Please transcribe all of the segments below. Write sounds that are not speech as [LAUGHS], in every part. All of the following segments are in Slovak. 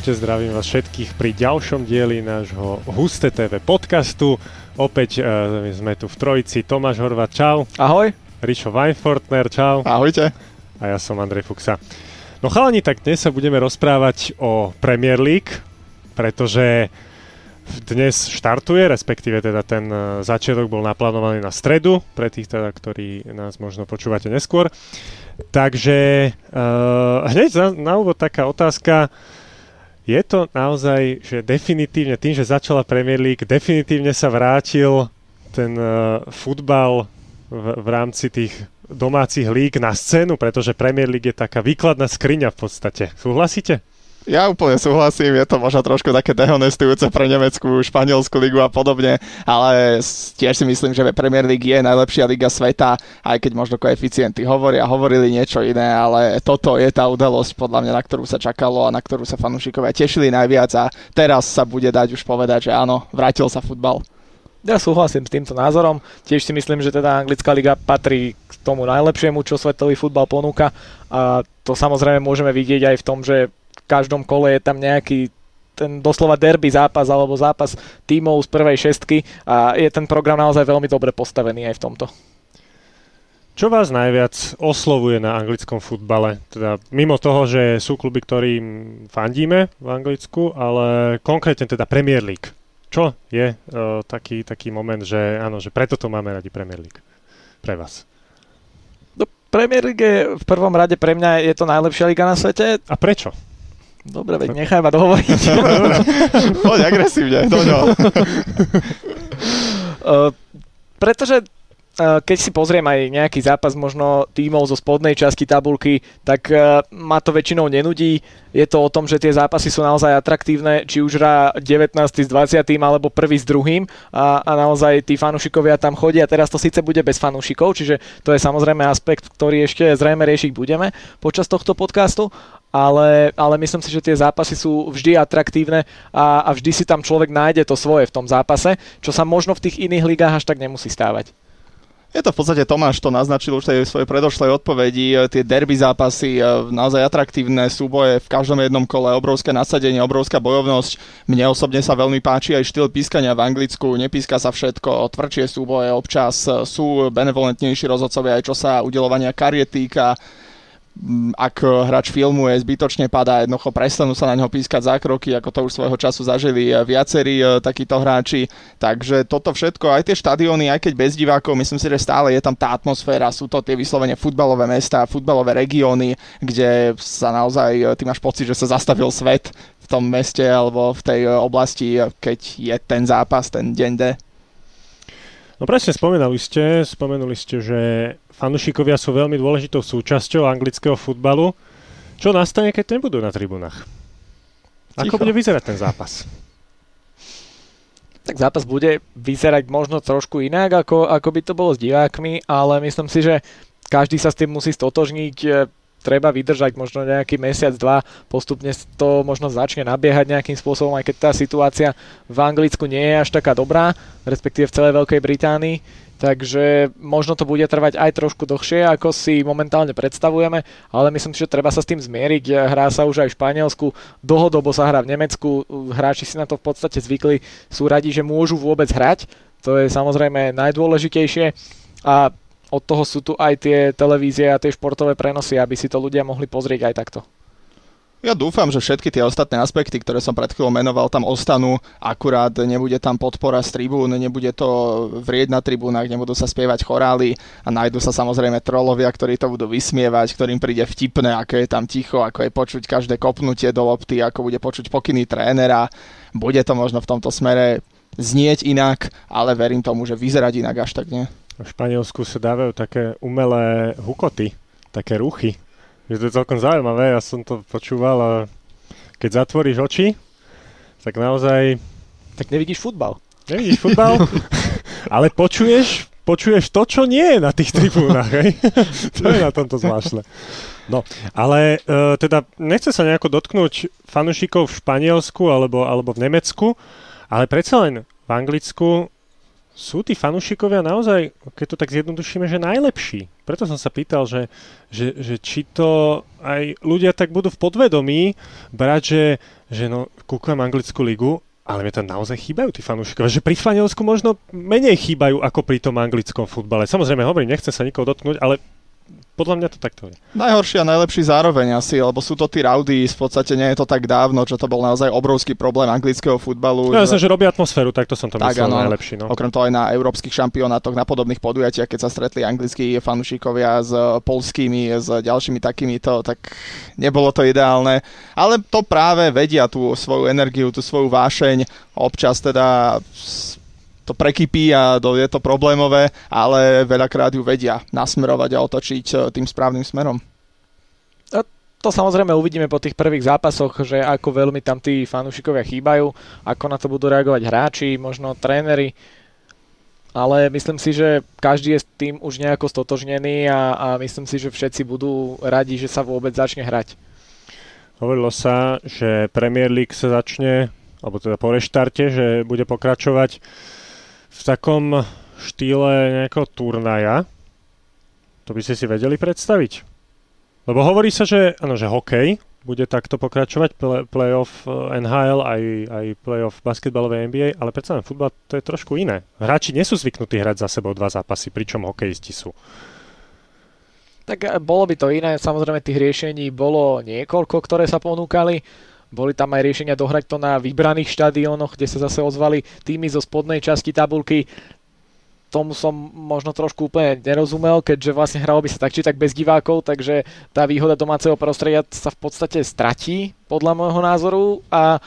Čaute, zdravím vás všetkých pri ďalšom dieli nášho Husté TV podcastu. Opäť uh, sme tu v trojici. Tomáš Horvat, čau. Ahoj. Rišo Weinfortner, čau. Ahojte. A ja som Andrej Fuxa. No chalani, tak dnes sa budeme rozprávať o Premier League, pretože dnes štartuje, respektíve teda ten uh, začiatok bol naplánovaný na stredu, pre tých teda, ktorí nás možno počúvate neskôr. Takže uh, hneď na, na úvod taká otázka. Je to naozaj, že definitívne tým, že začala Premier League, definitívne sa vrátil ten uh, futbal v, v rámci tých domácich líg na scénu, pretože Premier League je taká výkladná skriňa v podstate. Súhlasíte? Ja úplne súhlasím, je to možno trošku také dehonestujúce pre Nemeckú, Španielsku ligu a podobne, ale tiež si myslím, že Premier League je najlepšia liga sveta, aj keď možno koeficienty hovoria, hovorili niečo iné, ale toto je tá udalosť podľa mňa, na ktorú sa čakalo a na ktorú sa fanúšikovia tešili najviac a teraz sa bude dať už povedať, že áno, vrátil sa futbal. Ja súhlasím s týmto názorom. Tiež si myslím, že teda anglická liga patrí k tomu najlepšiemu, čo svetový futbal ponúka. A to samozrejme môžeme vidieť aj v tom, že každom kole je tam nejaký ten doslova derby zápas alebo zápas tímov z prvej šestky a je ten program naozaj veľmi dobre postavený aj v tomto. Čo vás najviac oslovuje na anglickom futbale? Teda mimo toho, že sú kluby, ktorým fandíme v Anglicku, ale konkrétne teda Premier League. Čo je uh, taký, taký moment, že áno, že preto to máme radi Premier League pre vás? No, Premier League je v prvom rade pre mňa je to najlepšia liga na svete. A prečo? Dobre, veď nechaj ma dohovoriť. [LAUGHS] Poď agresívne, do ňo. uh, [LAUGHS] pretože keď si pozriem aj nejaký zápas možno tímov zo spodnej časti tabulky, tak ma to väčšinou nenudí. Je to o tom, že tie zápasy sú naozaj atraktívne, či už hrá 19. s 20. alebo prvý s druhým a, a naozaj tí fanúšikovia tam chodia. Teraz to síce bude bez fanúšikov, čiže to je samozrejme aspekt, ktorý ešte zrejme riešiť budeme počas tohto podcastu, ale, ale myslím si, že tie zápasy sú vždy atraktívne a, a vždy si tam človek nájde to svoje v tom zápase, čo sa možno v tých iných ligách až tak nemusí stávať. Je to v podstate Tomáš to naznačil už tej svojej predošlej odpovedi. Tie derby zápasy, e, naozaj atraktívne súboje v každom jednom kole, obrovské nasadenie, obrovská bojovnosť. Mne osobne sa veľmi páči aj štýl pískania v Anglicku. Nepíska sa všetko, tvrdšie súboje občas sú benevolentnejší rozhodcovia aj čo sa udelovania kariet týka ak hráč filmuje, zbytočne padá, jednoducho prestanú sa na neho pískať zákroky, ako to už svojho času zažili viacerí e, takíto hráči. Takže toto všetko, aj tie štadióny, aj keď bez divákov, myslím si, že stále je tam tá atmosféra, sú to tie vyslovene futbalové mesta, futbalové regióny, kde sa naozaj, ty máš pocit, že sa zastavil svet v tom meste alebo v tej oblasti, keď je ten zápas, ten deň D. No presne, spomenuli ste, spomenuli ste, že fanúšikovia sú veľmi dôležitou súčasťou anglického futbalu. Čo nastane, keď nebudú na tribunách? Ako Ticho. bude vyzerať ten zápas? Tak zápas bude vyzerať možno trošku inak, ako, ako by to bolo s divákmi, ale myslím si, že každý sa s tým musí stotožniť treba vydržať možno nejaký mesiac, dva, postupne to možno začne nabiehať nejakým spôsobom, aj keď tá situácia v Anglicku nie je až taká dobrá, respektíve v celej Veľkej Británii. Takže možno to bude trvať aj trošku dlhšie, ako si momentálne predstavujeme, ale myslím si, že treba sa s tým zmieriť. Hrá sa už aj v Španielsku, dlhodobo sa hrá v Nemecku, hráči si na to v podstate zvykli, sú radi, že môžu vôbec hrať, to je samozrejme najdôležitejšie a od toho sú tu aj tie televízie a tie športové prenosy, aby si to ľudia mohli pozrieť aj takto. Ja dúfam, že všetky tie ostatné aspekty, ktoré som pred chvíľou menoval, tam ostanú. Akurát nebude tam podpora z tribún, nebude to vrieť na tribúnach, nebudú sa spievať chorály a nájdú sa samozrejme trolovia, ktorí to budú vysmievať, ktorým príde vtipné, ako je tam ticho, ako je počuť každé kopnutie do lopty, ako bude počuť pokyny trénera. Bude to možno v tomto smere znieť inak, ale verím tomu, že vyzerať inak až tak nie. V Španielsku sa dávajú také umelé hukoty, také ruchy. Je to celkom zaujímavé, ja som to počúval a keď zatvoríš oči, tak naozaj... Tak nevidíš futbal. Nevidíš futbal, [LAUGHS] ale počuješ, počuješ to, čo nie je na tých tribúnach. Hej? [LAUGHS] to je na tomto zvláštne. No, ale uh, teda nechce sa nejako dotknúť fanúšikov v Španielsku alebo, alebo v Nemecku, ale predsa len v Anglicku sú tí fanúšikovia naozaj, keď to tak zjednodušíme, že najlepší. Preto som sa pýtal, že, že, že či to aj ľudia tak budú v podvedomí brať, že, že no, kúkujem anglickú ligu, ale mi tam naozaj chýbajú tí fanúšikovia. Že pri Španielsku možno menej chýbajú ako pri tom anglickom futbale. Samozrejme, hovorím, nechcem sa nikoho dotknúť, ale podľa mňa to takto je. Najhorší a najlepší zároveň asi, lebo sú to tí raudy, v podstate nie je to tak dávno, čo to bol naozaj obrovský problém anglického futbalu. Ja že... myslím, že robia atmosféru, takto som to tak, myslel, ano, najlepší. No. Okrem toho aj na európskych šampionátoch, na podobných podujatiach, keď sa stretli anglickí fanúšikovia s polskými, s ďalšími takýmito, tak nebolo to ideálne. Ale to práve vedia tú svoju energiu, tú svoju vášeň, občas teda to prekypí a je to problémové, ale veľakrát ju vedia nasmerovať a otočiť e, tým správnym smerom. A to samozrejme uvidíme po tých prvých zápasoch, že ako veľmi tam tí fanúšikovia chýbajú, ako na to budú reagovať hráči, možno tréneri, ale myslím si, že každý je s tým už nejako stotožnený a, a myslím si, že všetci budú radi, že sa vôbec začne hrať. Hovorilo sa, že Premier League sa začne, alebo teda po reštarte, že bude pokračovať v takom štýle nejakého turnaja. To by ste si vedeli predstaviť? Lebo hovorí sa, že, ano, že hokej bude takto pokračovať, play, playoff eh, NHL, aj, aj playoff basketbalovej NBA, ale predsa len futbal to je trošku iné. Hráči nie sú zvyknutí hrať za sebou dva zápasy, pričom hokejisti sú. Tak eh, bolo by to iné, samozrejme tých riešení bolo niekoľko, ktoré sa ponúkali. Boli tam aj riešenia dohrať to na vybraných štadiónoch, kde sa zase ozvali týmy zo spodnej časti tabulky. Tomu som možno trošku úplne nerozumel, keďže vlastne hralo by sa tak či tak bez divákov, takže tá výhoda domáceho prostredia sa v podstate stratí, podľa môjho názoru. A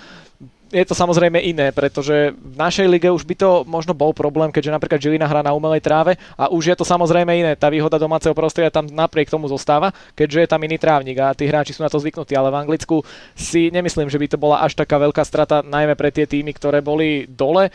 je to samozrejme iné, pretože v našej lige už by to možno bol problém, keďže napríklad Žilina hrá na umelej tráve a už je to samozrejme iné. Tá výhoda domáceho prostredia tam napriek tomu zostáva, keďže je tam iný trávnik a tí hráči sú na to zvyknutí, ale v Anglicku si nemyslím, že by to bola až taká veľká strata, najmä pre tie týmy, ktoré boli dole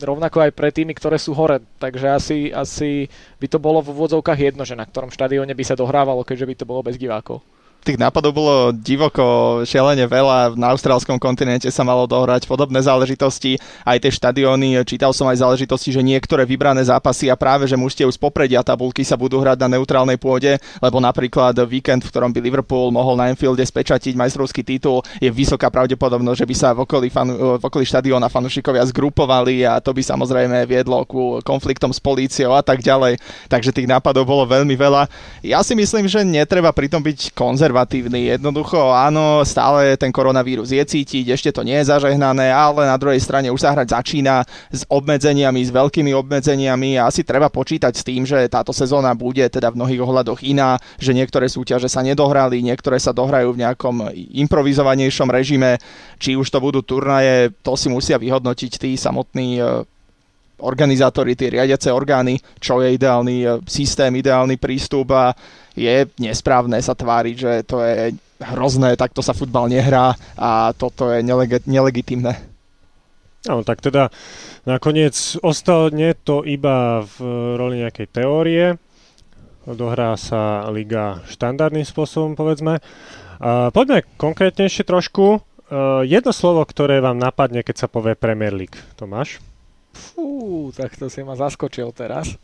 rovnako aj pre týmy, ktoré sú hore. Takže asi, asi by to bolo v úvodzovkách jedno, že na ktorom štadióne by sa dohrávalo, keďže by to bolo bez divákov tých nápadov bolo divoko, šialene veľa. Na austrálskom kontinente sa malo dohrať podobné záležitosti, aj tie štadióny. Čítal som aj záležitosti, že niektoré vybrané zápasy a práve, že už z popredia tabulky sa budú hrať na neutrálnej pôde, lebo napríklad víkend, v ktorom by Liverpool mohol na Anfielde spečatiť majstrovský titul, je vysoká pravdepodobnosť, že by sa v okolí, fanu, v okolí štadióna fanúšikovia zgrupovali a to by samozrejme viedlo ku konfliktom s políciou a tak ďalej. Takže tých nápadov bolo veľmi veľa. Ja si myslím, že netreba pritom byť konzervatívny konzervatívny. Jednoducho, áno, stále ten koronavírus je cítiť, ešte to nie je zažehnané, ale na druhej strane už sa hrať začína s obmedzeniami, s veľkými obmedzeniami a asi treba počítať s tým, že táto sezóna bude teda v mnohých ohľadoch iná, že niektoré súťaže sa nedohrali, niektoré sa dohrajú v nejakom improvizovanejšom režime, či už to budú turnaje, to si musia vyhodnotiť tí samotní e, organizátori, tie riadiace orgány, čo je ideálny e, systém, ideálny prístup a je nesprávne sa tváriť, že to je hrozné, takto sa futbal nehrá a toto je neleg- nelegitimné. No, tak teda nakoniec ostane to iba v roli nejakej teórie. Dohrá sa liga štandardným spôsobom, povedzme. Poďme konkrétnejšie trošku. Uh, jedno slovo, ktoré vám napadne, keď sa povie Premier League. Tomáš? Fú, tak to si ma zaskočil teraz.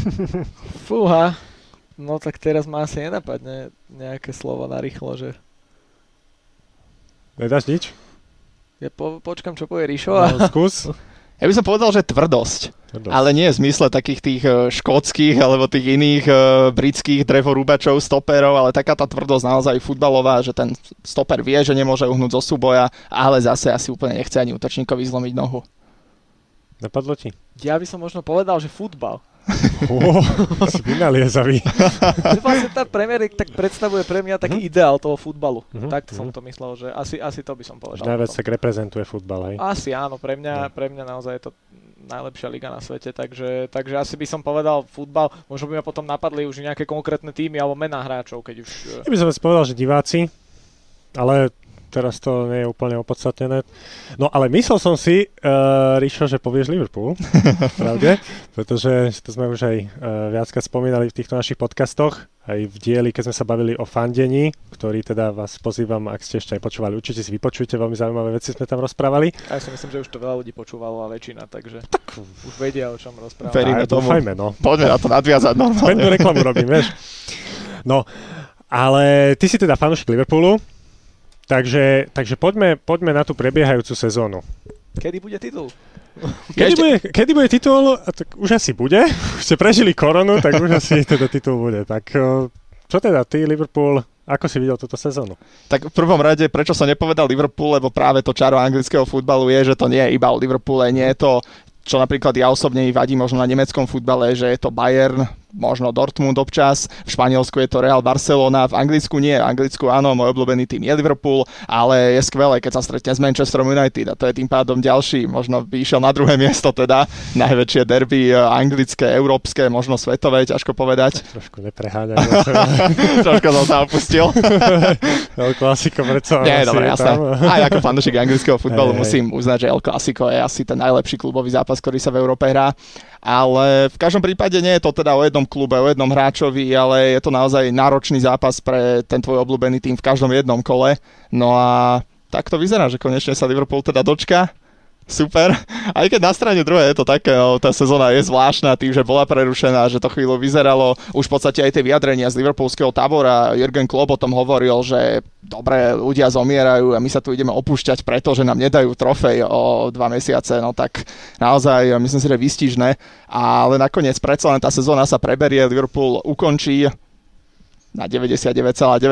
[LAUGHS] Fúha. No tak teraz ma asi nenapadne nejaké slovo na rýchlo, že... Nedáš nič? Ja po, počkam, čo povie Ríšo. No, skús. Ja by som povedal, že tvrdosť. tvrdosť. Ale nie v zmysle takých tých uh, škótskych alebo tých iných uh, britských drevorúbačov, stoperov, ale taká tá tvrdosť naozaj futbalová, že ten stoper vie, že nemôže uhnúť zo súboja, ale zase asi úplne nechce ani útočníkovi zlomiť nohu. Napadlo ti? Ja by som možno povedal, že futbal. Oh, si vynaliezavý. [LAUGHS] vlastne tá Premier League tak predstavuje pre mňa taký uh-huh. ideál toho futbalu. Uh-huh. Tak som uh-huh. to myslel, že asi, asi to by som povedal. Najviac sa reprezentuje futbal, hej? Asi áno, pre mňa, no. pre mňa naozaj je to najlepšia liga na svete, takže, takže asi by som povedal futbal, možno by ma potom napadli už nejaké konkrétne týmy alebo mená hráčov, keď už... Ja by som povedal, že diváci, ale teraz to nie je úplne opodstatnené. No ale myslel som si, uh, Ríšo, že povieš Liverpool, [LAUGHS] pravde? Pretože to sme už aj uh, viackrát spomínali v týchto našich podcastoch, aj v dieli, keď sme sa bavili o fandení, ktorý teda vás pozývam, ak ste ešte aj počúvali, určite si vypočujte, veľmi zaujímavé veci sme tam rozprávali. A ja si myslím, že už to veľa ľudí počúvalo a väčšina, takže tak. už vedia, o čom rozprávame. Veríme tomu. Dúfajme, no. Poďme na to nadviazať normálne. Späť reklamu robím, vieš. No, ale ty si teda fanúšik Liverpoolu, takže, takže poďme, poďme na tú prebiehajúcu sezónu. Kedy bude titul? [LAUGHS] Kedy, bude, kedy bude titul? Tak už asi bude. [LAUGHS] Už ste prežili koronu, tak už asi [LAUGHS] teda titul bude. Tak čo teda ty, Liverpool, ako si videl túto sezónu? Tak v prvom rade, prečo som nepovedal Liverpool, lebo práve to čaro anglického futbalu je, že to nie je iba o Liverpoole, nie je to čo napríklad ja osobne vadí možno na nemeckom futbale, že je to Bayern, možno Dortmund občas, v Španielsku je to Real Barcelona, v Anglicku nie, v Anglicku áno, môj obľúbený tým je Liverpool, ale je skvelé, keď sa stretne s Manchesterom United a to je tým pádom ďalší, možno by išiel na druhé [LAUGHS] miesto teda, najväčšie derby eh, anglické, európske, možno svetové, ťažko povedať. Trošku nepreháňaj. [LAUGHS] Trošku som sa opustil. [LAUGHS] El Clasico predsa. Nie, dobre, jasné. Aj ako fanúšik anglického futbalu hey, musím uznať, že El Clasico je asi ten najlepší klubový zápas, ktorý sa v Európe hrá ale v každom prípade nie je to teda o jednom klube, o jednom hráčovi, ale je to naozaj náročný zápas pre ten tvoj obľúbený tým v každom jednom kole. No a tak to vyzerá, že konečne sa Liverpool teda dočka super. Aj keď na strane druhej je to také, no, tá sezóna je zvláštna tým, že bola prerušená, že to chvíľu vyzeralo. Už v podstate aj tie vyjadrenia z liverpoolského tábora, Jürgen Klopp o tom hovoril, že dobre, ľudia zomierajú a my sa tu ideme opúšťať, pretože nám nedajú trofej o dva mesiace, no tak naozaj myslím si, že výstižné. Ale nakoniec predsa len tá sezóna sa preberie, Liverpool ukončí na 99,9%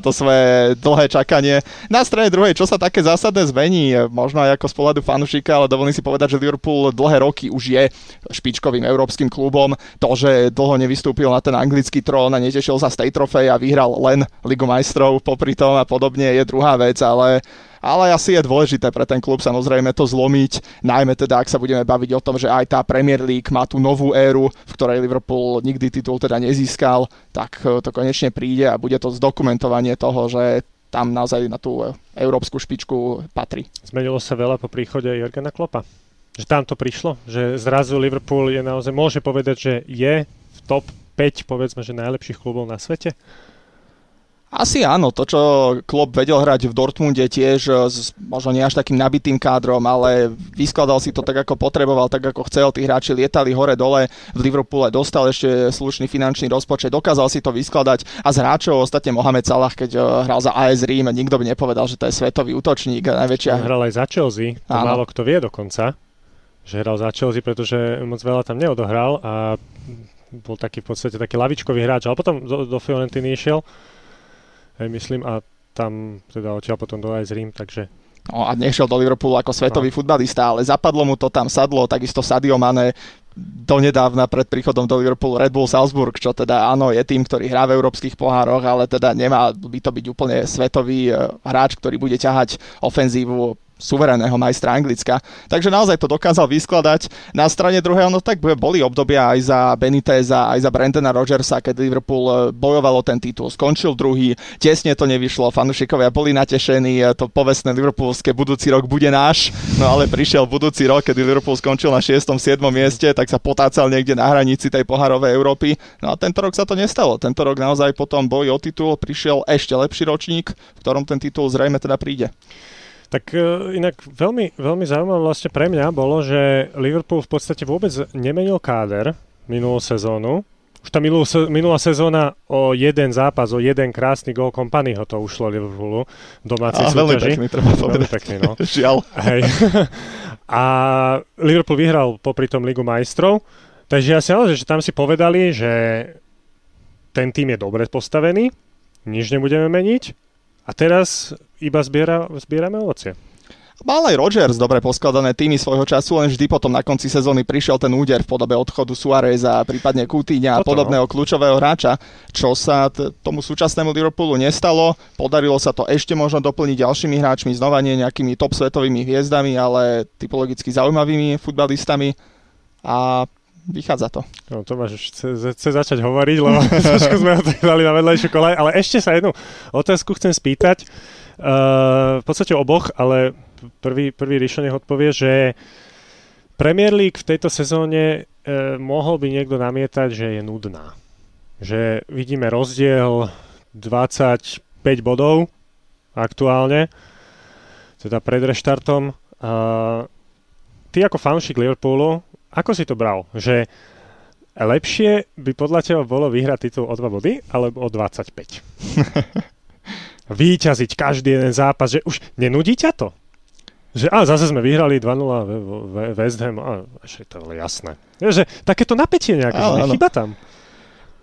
to svoje dlhé čakanie. Na strane druhej, čo sa také zásadné zmení, možno aj ako z pohľadu fanušika, ale dovolím si povedať, že Liverpool dlhé roky už je špičkovým európskym klubom. To, že dlho nevystúpil na ten anglický trón a netešil sa z tej trofej a vyhral len Ligu majstrov popri tom a podobne je druhá vec, ale ale asi je dôležité pre ten klub samozrejme to zlomiť, najmä teda ak sa budeme baviť o tom, že aj tá Premier League má tú novú éru, v ktorej Liverpool nikdy titul teda nezískal, tak e, to konečne príde a bude to zdokumentovanie toho, že tam naozaj na tú európsku špičku patrí. Zmenilo sa veľa po príchode Jorgena Klopa? Že tam to prišlo? Že zrazu Liverpool je naozaj, môže povedať, že je v top 5 povedzme, že najlepších klubov na svete? Asi áno, to čo Klopp vedel hrať v Dortmunde tiež e, s možno nie až takým nabitým kádrom, ale vyskladal si to tak, ako potreboval, tak ako chcel. Tí hráči lietali hore-dole, v Liverpoole dostal ešte slušný finančný rozpočet, dokázal si to vyskladať a z hráčov ostatne Mohamed Salah, keď e, hral za AS Rím, nikto by nepovedal, že to je svetový útočník. Najväčšia... Hral aj za Chelsea, to áno. málo kto vie dokonca, že hral za Chelsea, pretože moc veľa tam neodohral a bol taký v podstate taký lavičkový hráč, ale potom do, do Fiorentiny išiel hej, myslím, a tam teda odtiaľ potom do AS Rím, takže No a nešiel do Liverpoolu ako svetový no. futbalista, ale zapadlo mu to tam, sadlo, takisto Sadio Mane donedávna pred príchodom do Liverpoolu Red Bull Salzburg, čo teda áno, je tým, ktorý hrá v európskych pohároch, ale teda nemá by to byť úplne svetový eh, hráč, ktorý bude ťahať ofenzívu suverénneho majstra Anglicka. Takže naozaj to dokázal vyskladať. Na strane druhej ono tak boli obdobia aj za Beniteza, aj za Brandona Rogersa, keď Liverpool e, bojovalo ten titul. Skončil druhý, tesne to nevyšlo, fanúšikovia boli natešení, e, to povestné Liverpoolské budúci rok bude náš, no ale prišiel budúci rok, kedy Liverpool skončil na 6. 7. mieste, tak sa potácal niekde na hranici tej poharovej Európy. No a tento rok sa to nestalo. Tento rok naozaj po tom boji o titul prišiel ešte lepší ročník, v ktorom ten titul zrejme teda príde. Tak uh, inak veľmi, veľmi zaujímavé vlastne pre mňa bolo, že Liverpool v podstate vôbec nemenil káder minulú sezónu. Už tá minulú, minulá sezóna o jeden zápas, o jeden krásny gol kompanyho to ušlo Liverpoolu domácej A, súťaži. Veľmi pekný, treba povedať. Veľmi pekný, no. [LAUGHS] Žiaľ. Hej. [LAUGHS] A Liverpool vyhral popri tom Ligu majstrov, takže ja si naozaj, že tam si povedali, že ten tým je dobre postavený, nič nebudeme meniť a teraz iba zbiera, zbierame ovocie. Mal aj Rogers dobre poskladané týmy svojho času, len vždy potom na konci sezóny prišiel ten úder v podobe odchodu Suareza, prípadne Coutinha a podobného no. kľúčového hráča, čo sa t- tomu súčasnému Liverpoolu nestalo. Podarilo sa to ešte možno doplniť ďalšími hráčmi, znova nie nejakými top svetovými hviezdami, ale typologicky zaujímavými futbalistami a vychádza to. No, Tomáš chce, chce začať hovoriť, lebo [LAUGHS] trošku sme ho tak dali na vedľajšiu kolaj, ale ešte sa jednu otázku chcem spýtať Uh, v podstate oboch, ale prvý, prvý Rišo nech odpovie, že Premier League v tejto sezóne uh, mohol by niekto namietať, že je nudná. Že vidíme rozdiel 25 bodov aktuálne, teda pred reštartom. Uh, ty ako fanšik Liverpoolu, ako si to bral? Že lepšie by podľa teba bolo vyhrať titul o 2 body alebo o 25? [LAUGHS] Výťaziť každý jeden zápas, že už nenudí ťa to? Že a zase sme vyhrali 2-0 West Ham, a ešte to je jasné. Že takéto napätie nejaké, že chyba tam.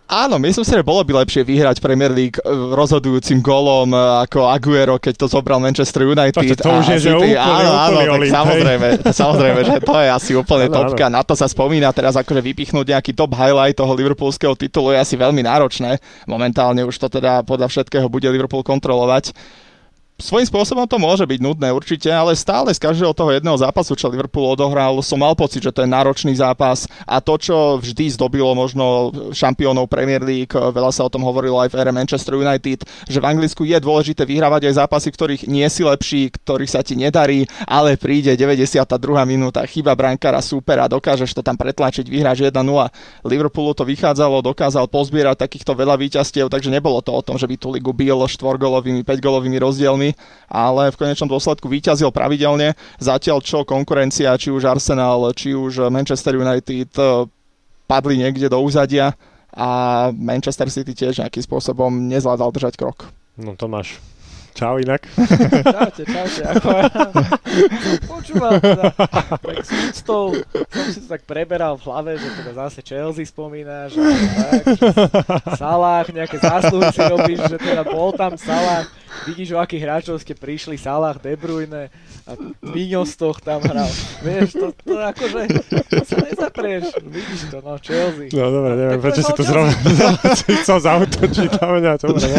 Áno, myslím si, že bolo by lepšie vyhrať Premier League eh, rozhodujúcim golom eh, ako Aguero, keď to zobral Manchester United. To, to už je, že úplne, áno, áno, úplne tak samozrejme, [LAUGHS] samozrejme, že to je asi úplne áno, topka. Áno. Na to sa spomína teraz akože vypichnúť nejaký top highlight toho liverpoolského titulu je asi veľmi náročné. Momentálne už to teda podľa všetkého bude Liverpool kontrolovať svojím spôsobom to môže byť nudné určite, ale stále z každého toho jedného zápasu, čo Liverpool odohral, som mal pocit, že to je náročný zápas a to, čo vždy zdobilo možno šampiónov Premier League, veľa sa o tom hovorilo aj v ére Manchester United, že v Anglicku je dôležité vyhrávať aj zápasy, ktorých nie si lepší, ktorých sa ti nedarí, ale príde 92. minúta, chyba brankára a dokážeš to tam pretlačiť, vyhráš 1-0. Liverpoolu to vychádzalo, dokázal pozbierať takýchto veľa víťazstiev, takže nebolo to o tom, že by tú ligu bil štvorgolovými, 5-golovými rozdielmi problémy, ale v konečnom dôsledku vyťazil pravidelne, zatiaľ čo konkurencia, či už Arsenal, či už Manchester United eh, padli niekde do úzadia a Manchester City tiež nejakým spôsobom nezvládal držať krok. No Tomáš, Čau inak. čaute, čaute. Ako ja počúvam teda, tak s úctou som si to tak preberal v hlave, že teda zase Chelsea spomínaš, a tak, Salah, nejaké zásluhy si robíš, že teda bol tam Salah, vidíš o akých hráčov ste prišli, Salah, De Bruyne, a Miňostoch tam hral. Vieš, to, to akože, sa nezaprieš, vidíš to, no, Chelsea. No dobre, neviem, prečo si to zrovna [LAUGHS] chcel zautočiť na mňa.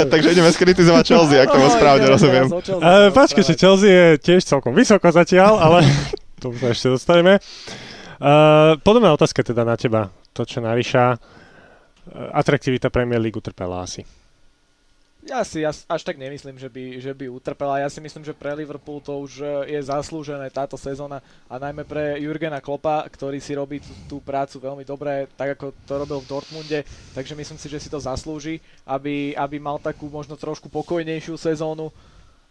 Takže ideme skritizovať Chelsea, ak to no, správne rozumiem. Uh, že Chelsea je tiež celkom vysoko zatiaľ, ale [LAUGHS] to sa ešte dostaneme. Uh, podobná otázka teda na teba, to čo navyša. Uh, atraktivita Premier League utrpela asi. Ja si až, až tak nemyslím, že by, že by utrpela. Ja si myslím, že pre Liverpool to už e, je zaslúžené táto sezóna a najmä pre Jurgena Klopa, ktorý si robí tú, tú prácu veľmi dobre, tak ako to robil v Dortmunde, takže myslím si, že si to zaslúži, aby, aby mal takú možno trošku pokojnejšiu sezónu.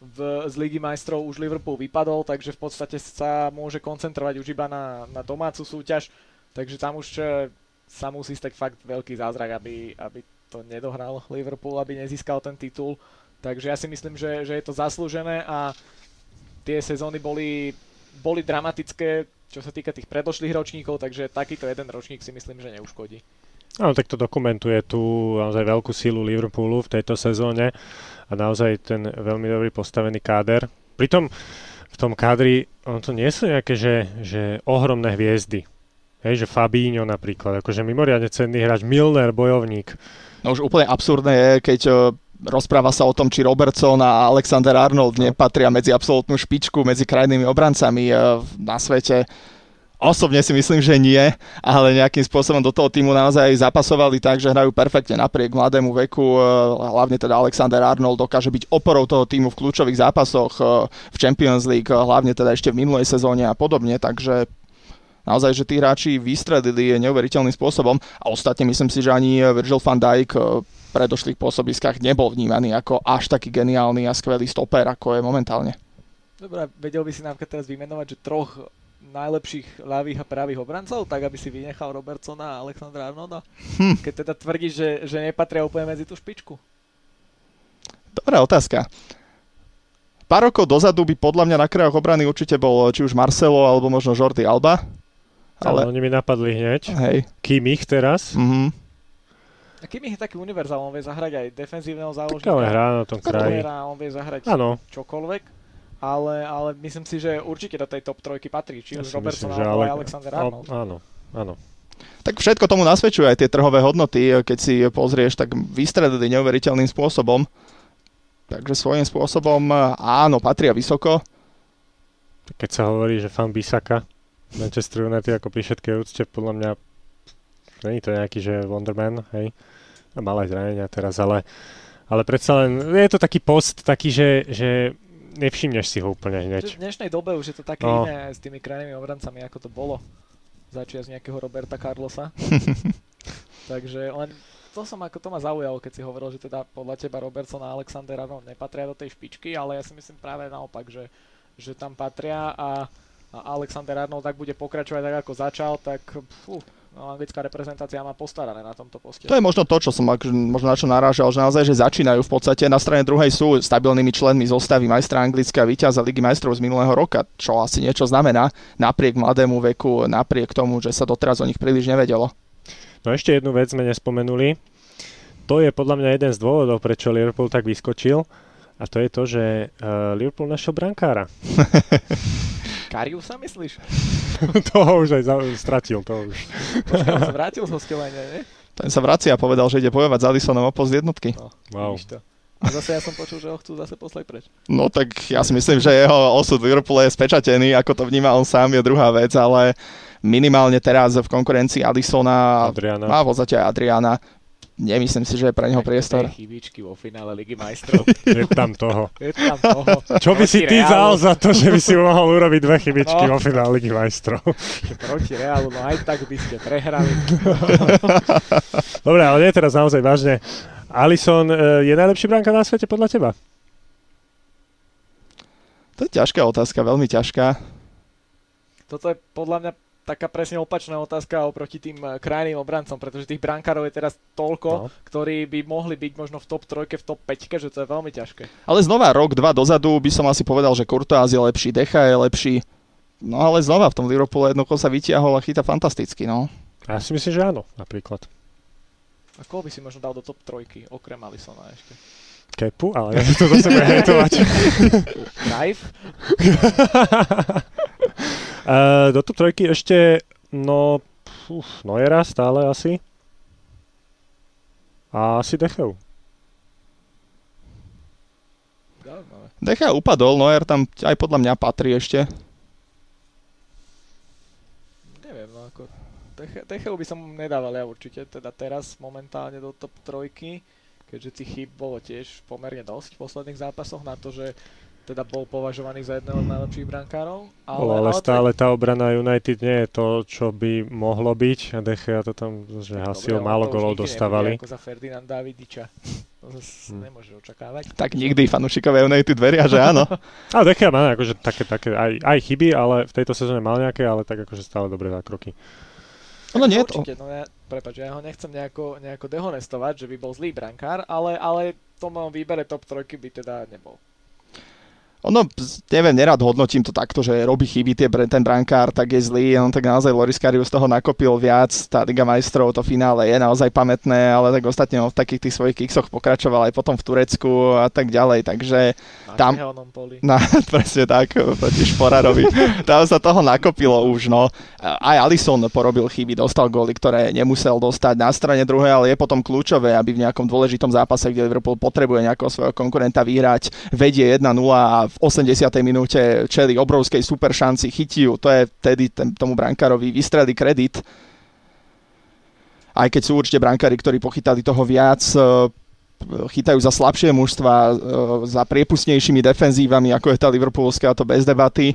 V, z Ligy majstrov už Liverpool vypadol, takže v podstate sa môže koncentrovať už iba na, na domácu súťaž, takže tam už e, sa musí stať fakt veľký zázrak, aby, aby to nedohral Liverpool, aby nezískal ten titul. Takže ja si myslím, že, že je to zaslúžené a tie sezóny boli, boli dramatické, čo sa týka tých predošlých ročníkov, takže takýto jeden ročník si myslím, že neuškodí. Áno, tak to dokumentuje tú naozaj veľkú sílu Liverpoolu v tejto sezóne a naozaj ten veľmi dobrý postavený káder. Pritom v tom kádri, on to nie sú nejaké, že, že ohromné hviezdy. Hej, že Fabinho napríklad, akože mimoriadne cenný hráč, Milner, bojovník. No už úplne absurdné je, keď e, rozpráva sa o tom, či Robertson a Alexander Arnold nepatria medzi absolútnu špičku, medzi krajnými obrancami e, na svete. Osobne si myslím, že nie, ale nejakým spôsobom do toho týmu naozaj zapasovali tak, že hrajú perfektne napriek mladému veku. E, hlavne teda Alexander Arnold dokáže byť oporou toho týmu v kľúčových zápasoch v Champions League, hlavne teda ešte v minulej sezóne a podobne, takže naozaj, že tí hráči vystredili neuveriteľným spôsobom a ostatne myslím si, že ani Virgil van Dijk eh, predošlých pôsobiskách nebol vnímaný ako až taký geniálny a skvelý stoper, ako je momentálne. Dobre, vedel by si napríklad teraz vymenovať, že troch najlepších ľavých a pravých obrancov, tak aby si vynechal Robertsona a Alexandra Arnolda? Hm. Keď teda tvrdíš, že, že nepatria úplne medzi tú špičku. Dobrá otázka. Pár rokov dozadu by podľa mňa na krajoch obrany určite bol či už Marcelo alebo možno Jordi Alba. Ale... oni mi napadli hneď. Hej. Kimich teraz. Mm-hmm. A Kimich je taký univerzál, on vie zahrať aj defenzívneho záložníka. Tak ale hrá na tom kraji. On vie zahrať ano. čokoľvek. Ale, ale myslím si, že určite do tej top trojky patrí. Či ja už Robertson alebo Ale... Alexander Arnold. Áno, áno. Tak všetko tomu nasvedčuje aj tie trhové hodnoty, keď si pozrieš, tak vystredili neuveriteľným spôsobom. Takže svojím spôsobom áno, patria vysoko. Keď sa hovorí, že fan Bisaka, Manchester United ako pri všetkej úcte, podľa mňa není to nejaký, že Wonderman, hej, malé zranenia teraz, ale, ale predsa len je to taký post, taký, že, že nevšimneš si ho úplne hneď. V dnešnej dobe už je to také No. iné s tými krajnými obrancami, ako to bolo začiať z nejakého Roberta Carlosa. [LAUGHS] Takže len to som ako to ma zaujalo, keď si hovoril, že teda podľa teba Robertson a Alexander Arnold nepatria do tej špičky, ale ja si myslím práve naopak, že, že tam patria a, a Alexander Arnold tak bude pokračovať tak ako začal, tak fú, no, anglická reprezentácia má postarané na tomto poste. To je možno to, čo som ak- možno na čo narážal, že naozaj, že začínajú v podstate. Na strane druhej sú stabilnými členmi zostavy majstra Anglická víťaza Ligy majstrov z minulého roka, čo asi niečo znamená, napriek mladému veku, napriek tomu, že sa doteraz o nich príliš nevedelo. No ešte jednu vec sme nespomenuli. To je podľa mňa jeden z dôvodov, prečo Liverpool tak vyskočil. A to je to, že uh, Liverpool našiel brankára. [LAUGHS] Kariusa myslíš? [LAUGHS] toho už aj za- stratil, to už. Počkaj, sa vrátil z hostovania, nie? Ten sa vracia a povedal, že ide bojovať s Alisonom o post jednotky. No, Wow. A zase ja som počul, že ho chcú zase poslať preč. No tak ja si myslím, že jeho osud v Liverpoole je spečatený, ako to vníma on sám, je druhá vec, ale minimálne teraz v konkurencii Alisona Adriana. a v podstate Adriana. Nemyslím si, že je pre neho priestor. Chybičky vo finále Ligy majstrov. [LAUGHS] Je tam toho. Je tam toho. Čo by si ty dal za to, že by si mohol urobiť dve chybičky No. vo finále Ligy majstrov? Proti Realu, no aj tak by ste prehrali. [LAUGHS] Dobre, ale nie teraz naozaj vážne. Alisson e, je najlepší bránka na svete podľa teba? To je ťažká otázka, veľmi ťažká. Toto je podľa mňa taká presne opačná otázka oproti tým eh, krajným obrancom, pretože tých brankárov je teraz toľko, No. ktorí by mohli byť možno v top 3, v top 5, že to je veľmi ťažké. Ale znova rok, dva dozadu by som asi povedal, že Courtois je lepší, Decha je lepší. No ale znova v tom Liverpoole jednoducho sa vytiahol a chyta fantasticky, no. Ja si myslím, že áno, napríklad. A koho by si možno dal do top 3, okrem Alisona ešte? Kepu, ale ja to zase budem hejtovať. Knife? [LAUGHS] Uh, do top trojky ešte, no, uf, Neuera stále asi. A asi Decheu. Decha upadol, Neuer tam aj podľa mňa patrí ešte. Neviem, no ako... Techeu by som nedával ja určite, teda teraz momentálne do top 3, keďže tých chýb bolo tiež pomerne dosť v posledných zápasoch na to, že teda bol považovaný za jedného z najlepších brankárov. Ale, Ale, ale stále tá obrana United nie je to, čo by mohlo byť. A Dechea to tam, že Dobre, hasil, on málo golov dostávali. Ako za Ferdinand Davidiča. To zase Hm. nemôže očakávať. Tak nikdy fanúšikovia United veria, že áno. [LAUGHS] A Dechea má akože také, také aj, aj chyby, ale v tejto sezóne mal nejaké, ale tak akože stále dobré zákroky. Ono nie je to. Určite, no ja, prepáč, ja ho nechcem nejako, nejako dehonestovať, že by bol zlý brankár, ale, ale v tom výbere top 3 by teda nebol. Ono, neviem, nerad hodnotím to takto, že robí chyby tie, ten brankár, tak je zlý, on tak naozaj Loris Karius toho nakopil viac, tá Liga majstrov, to finále je naozaj pamätné, ale tak ostatne on v takých tých svojich kiksoch pokračoval aj potom v Turecku a tak ďalej, takže Na Tam- poli. na, [LAUGHS] presne tak, proti Šporarovi. [LAUGHS] Tam sa toho nakopilo už, no. Aj Alisson porobil chyby, dostal góly, ktoré nemusel dostať na strane druhej, ale je potom kľúčové, aby v nejakom dôležitom zápase, kde Liverpool potrebuje nejakého svojho konkurenta vyhrať, vedie 1-0 a v 80. minúte čeli obrovskej super šanci, chytí ju, to je vtedy ten, tomu brankárovi vystrelí kredit. Aj keď sú určite brankári, ktorí pochytali toho viac, e, chytajú za slabšie mužstva, e, za priepustnejšími defenzívami, ako je tá Liverpoolská, to bez debaty.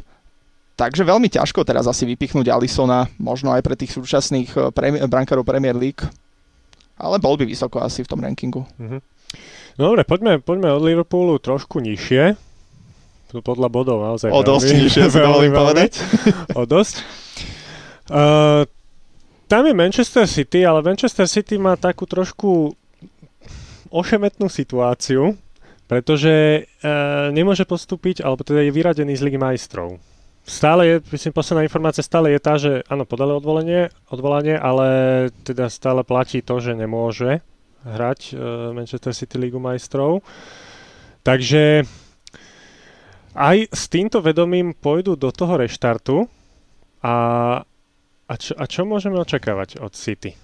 Takže veľmi ťažko teraz asi vypichnúť Alisona, možno aj pre tých súčasných e, premi- brankárov Premier League. Ale bol by vysoko asi v tom rankingu. Mhm. No dobre, poďme, poďme od Liverpoolu trošku nižšie. Podľa bodov naozaj O dosť nižšie si dovolím povedať. O dosť. Uh, tam je Manchester City, ale Manchester City má takú trošku ošemetnú situáciu, pretože uh, nemôže postúpiť, alebo teda je vyradený z Ligy majstrov. Stále je, myslím, posledná informácia stále je tá, že áno, podali odvolenie, odvolanie, ale teda stále platí to, že nemôže hrať uh, Manchester City Ligu majstrov. Takže aj s týmto vedomím pôjdu do toho reštartu a, a, čo, a čo môžeme očakávať od City?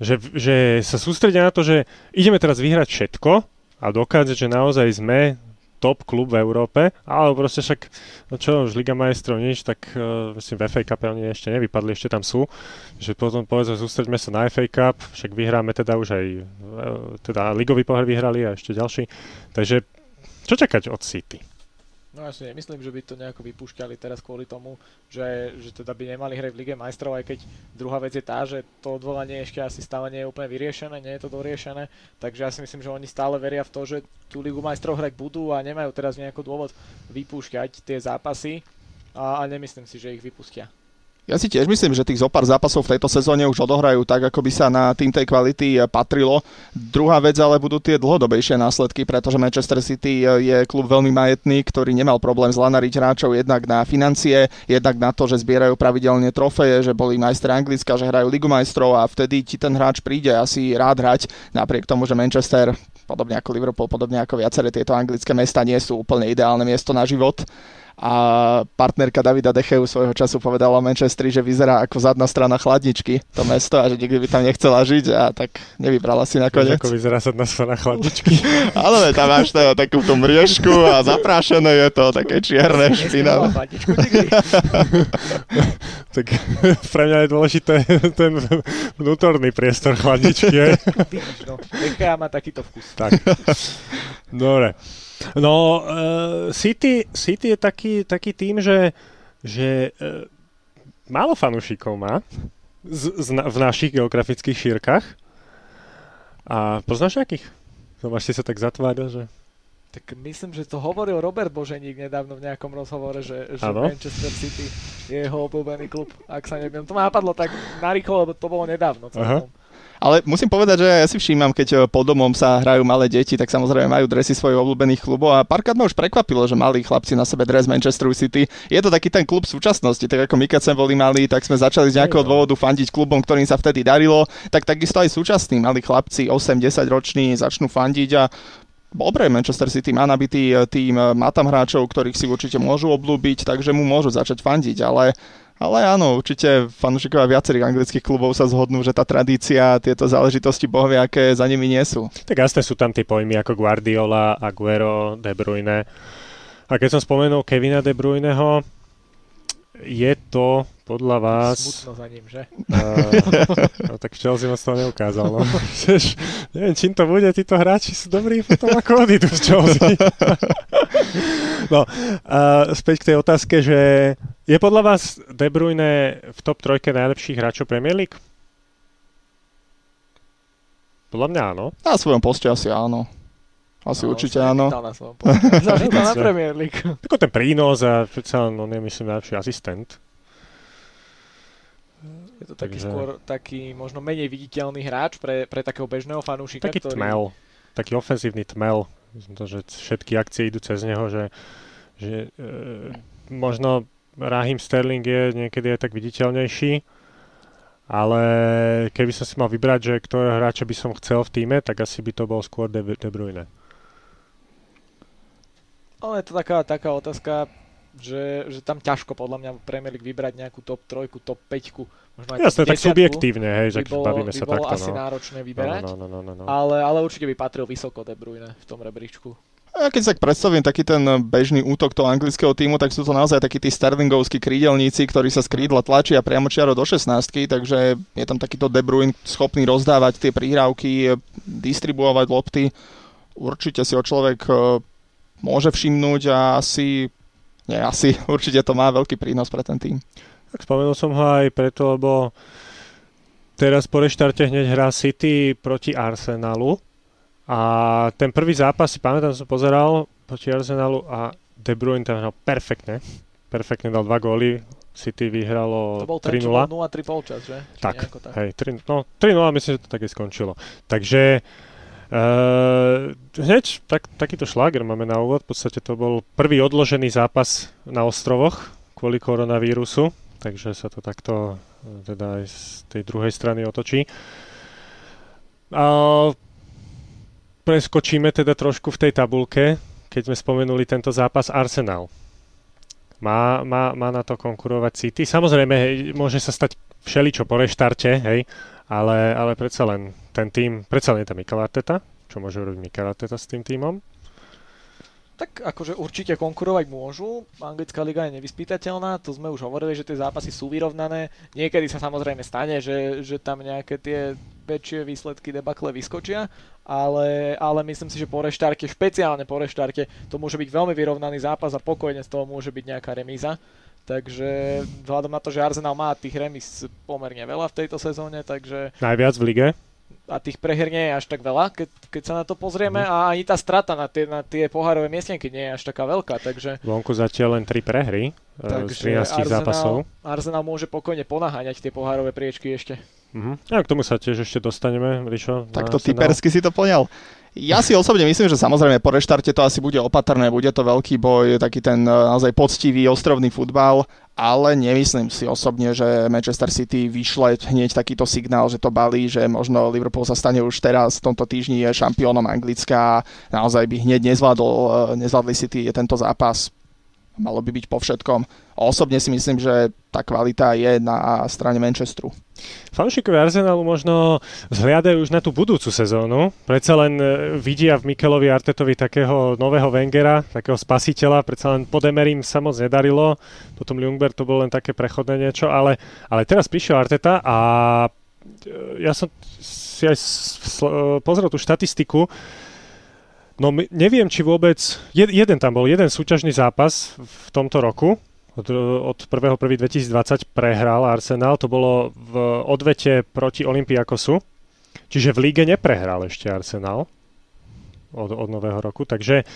Že, že sa sústredia na to, že ideme teraz vyhrať všetko a dokázať, že naozaj sme top klub v Európe, ale proste však, no čo, už Liga majstrov nič, tak uh, myslím v FA Cup oni ešte nevypadli, ešte tam sú, že potom povedzme sústreďme sa na FA Cup, však vyhráme teda už aj, uh, teda ligový pohár vyhrali a ešte ďalší, takže čo čakať od City? No ja si nemyslím, že by to nejako vypúšťali teraz kvôli tomu, že, že teda by nemali hrať v Lige majstrov, aj keď druhá vec je tá, že to odvolanie ešte asi stále nie je úplne vyriešené, nie je to doriešené, takže ja si myslím, že oni stále veria v to, že tú Ligu majstrov hrať budú a nemajú teraz nejaký dôvod vypúšťať tie zápasy a, a nemyslím si, že ich vypustia. Ja si tiež myslím, že tých zopár zápasov v tejto sezóne už odohrajú tak, ako by sa na tým tej kvality eh, patrilo. Druhá vec ale budú tie dlhodobejšie následky, pretože Manchester City eh, je klub veľmi majetný, ktorý nemal problém zlanariť hráčov jednak na financie, jednak na to, že zbierajú pravidelne trofeje, že boli majstri Anglicka, že hrajú Ligu majstrov a vtedy ti ten hráč príde asi rád hrať, napriek tomu, že Manchester podobne ako Liverpool, podobne ako viaceré tieto anglické mesta nie sú úplne ideálne miesto na život a partnerka Davida Decheu svojho času povedala Manchesteri, že vyzerá ako zadná strana chladničky to mesto a že nikdy by tam nechcela žiť a tak nevybrala si nakoniec. ako vyzerá zadná strana chladničky. [LAUGHS] Ale tam máš to, takú tú mriežku a zaprášené je to také čierne špinavé. [LAUGHS] tak [LAUGHS] pre mňa je dôležité ten vnútorný priestor chladničky. Vidíš, no. má takýto vkus. Tak. Dobre. No, uh, City, City je taký, taký tým, že, že uh, málo fanúšikov má z, z, v našich geografických šírkach. A poznáš akých? Tomáš si sa tak zatváril, že... Tak myslím, že to hovoril Robert Boženík nedávno v nejakom rozhovore, že, že Manchester City je jeho obľúbený klub, ak sa neviem. To ma napadlo tak narýchlo, lebo to bolo nedávno. Aha. Ale musím povedať, že ja si všímam, keď eh, pod domom sa hrajú malé deti, tak samozrejme majú dresy svojich obľúbených klubov a párkrát ma už prekvapilo, že mali chlapci na sebe dres Manchester City. Je to taký ten klub v súčasnosti, tak ako my keď sme boli mali, tak sme začali z nejakého dôvodu fandiť klubom, ktorým sa vtedy darilo, tak takisto aj súčasní mali chlapci 8-10 roční začnú fandiť a Dobre, Manchester City má nabitý eh, tým, eh, má tam hráčov, ktorých si určite môžu obľúbiť, takže mu môžu začať fandiť, ale ale áno, určite fanúšikovia viacerých anglických klubov sa zhodnú, že tá tradícia, tieto záležitosti bohovia, aké za nimi nie sú. Tak jasné sú tam tie pojmy ako Guardiola, Aguero, De Bruyne. A keď som spomenul Kevina De Bruyneho, je to podľa vás... Smutno za ním, že? Uh, [LAUGHS] no tak Chelsea moc to neukázal. No. [LAUGHS] neviem, čím to bude, títo hráči sú dobrí potom ako odídu z Chelsea. [LAUGHS] no, uh, späť k tej otázke, že je podľa vás De Bruyne v top trojke najlepších hráčov Premier League? Podľa mňa áno. Na svojom poste asi áno. Asi no, určite áno. Na svojom na Premier League. Tako ten prínos a predsa no nemyslím najlepší asistent. Je to taký Takže... skôr taký možno menej viditeľný hráč pre, pre takého bežného fanúšika. Taký ktorý... tmel, taký ofenzívny tmel. To, že všetky akcie idú cez neho, že, že e, možno Rahim Sterling je niekedy aj tak viditeľnejší, ale keby som si mal vybrať, že ktorého hráča by som chcel v týme, tak asi by to bol skôr De, De Bruyne. Ale je to taká, taká otázka, že, že tam ťažko podľa mňa Premier League vybrať nejakú top 3, top 5, možno aj Jasne, tak subjektívne, hej, že bolo, bavíme by sa bolo takto. asi no. náročné vyberať, no, no, no, no, no. Ale, ale určite by patril vysoko De Bruyne v tom rebríčku. Ja keď sa predstavím taký ten bežný útok toho anglického týmu, tak sú to naozaj takí tí sterlingovskí krídelníci, ktorí sa z krídla tlačia priamo čiaro do 16 takže je tam takýto De Bruyne schopný rozdávať tie príhrávky, distribuovať lopty. Určite si ho človek e, môže všimnúť a asi, nie asi, [LAUGHS] určite to má veľký prínos pre ten tým. Tak spomenul som ho aj preto, lebo teraz po reštarte hneď hrá City proti Arsenalu a ten prvý zápas, si pamätám, som pozeral proti Arsenalu a De Bruyne tam hral perfektne. Perfektne dal dva góly. City vyhralo 3-0. To bol 3-0. 0-3 polčas, že? tak, tak, hej, 3, no 3-0 myslím, že to také skončilo. Takže uh, hneď tak, takýto šláger máme na úvod. V podstate to bol prvý odložený zápas na ostrovoch kvôli koronavírusu, takže sa to takto eh, teda aj z tej druhej strany otočí. Uh, preskočíme teda trošku v tej tabulke, keď sme spomenuli tento zápas Arsenal. Má, má, má na to konkurovať City. Samozrejme, hej, môže sa stať všeličo po reštarte, hej, ale, ale predsa len ten tým, predsa len je tam Mikel Arteta, čo môže robiť Mikel Arteta s tým týmom. Tak akože určite konkurovať môžu. Anglická liga je nevyspytateľná, to sme už hovorili, že tie zápasy sú vyrovnané. Niekedy sa samozrejme stane, že, že tam nejaké tie väčšie výsledky debakle vyskočia, ale, ale myslím si, že po reštárke, špeciálne po reštárke, to môže byť veľmi vyrovnaný zápas a pokojne z toho môže byť nejaká remíza. Takže vzhľadom na to, že Arsenal má tých remis pomerne veľa v tejto sezóne, takže... Najviac v lige? A tých preher nie je až tak veľa, keď, keď sa na to pozrieme mm. a ani tá strata na tie, na tie pohárové miestnenky nie je až taká veľká, takže... Vonku zatiaľ len 3 prehry e, takže z 13 Arsenal, zápasov. Arsenal môže pokojne ponaháňať tie pohárové priečky ešte. Mm-hmm. A k tomu sa tiež ešte dostaneme, Rišo. to typersky si to plňal. Ja si osobne myslím, že samozrejme po reštarte to asi bude opatrné, bude to veľký boj, taký ten e, naozaj poctivý ostrovný futbal, ale nemyslím si osobne, že Manchester City vyšle hneď takýto signál, že to balí, že možno Liverpool sa stane už teraz v tomto týždni šampiónom Anglická a naozaj by hneď nezvládol, e, nezvládli City tento zápas malo by byť po všetkom. Osobne si myslím, že tá kvalita je na strane Manchesteru. Fanšikovia Arsenalu možno zhliadajú už na tú budúcu sezónu. Predsa len e, vidia v Mikelovi Artetovi takého nového Wengera, takého spasiteľa. Predsa len pod Emerim sa moc nedarilo. Potom Ljungberg to bolo len také prechodné niečo. Ale, ale teraz prišiel Arteta a e, ja som si aj pozrel tú štatistiku No neviem, či vôbec... Jed, jeden tam bol, jeden súťažný zápas v tomto roku. Od, od 1.1.2020 prehral Arsenal. To bolo v odvete proti Olympiakosu. Čiže v líge neprehral ešte Arsenal od, od nového roku. Takže,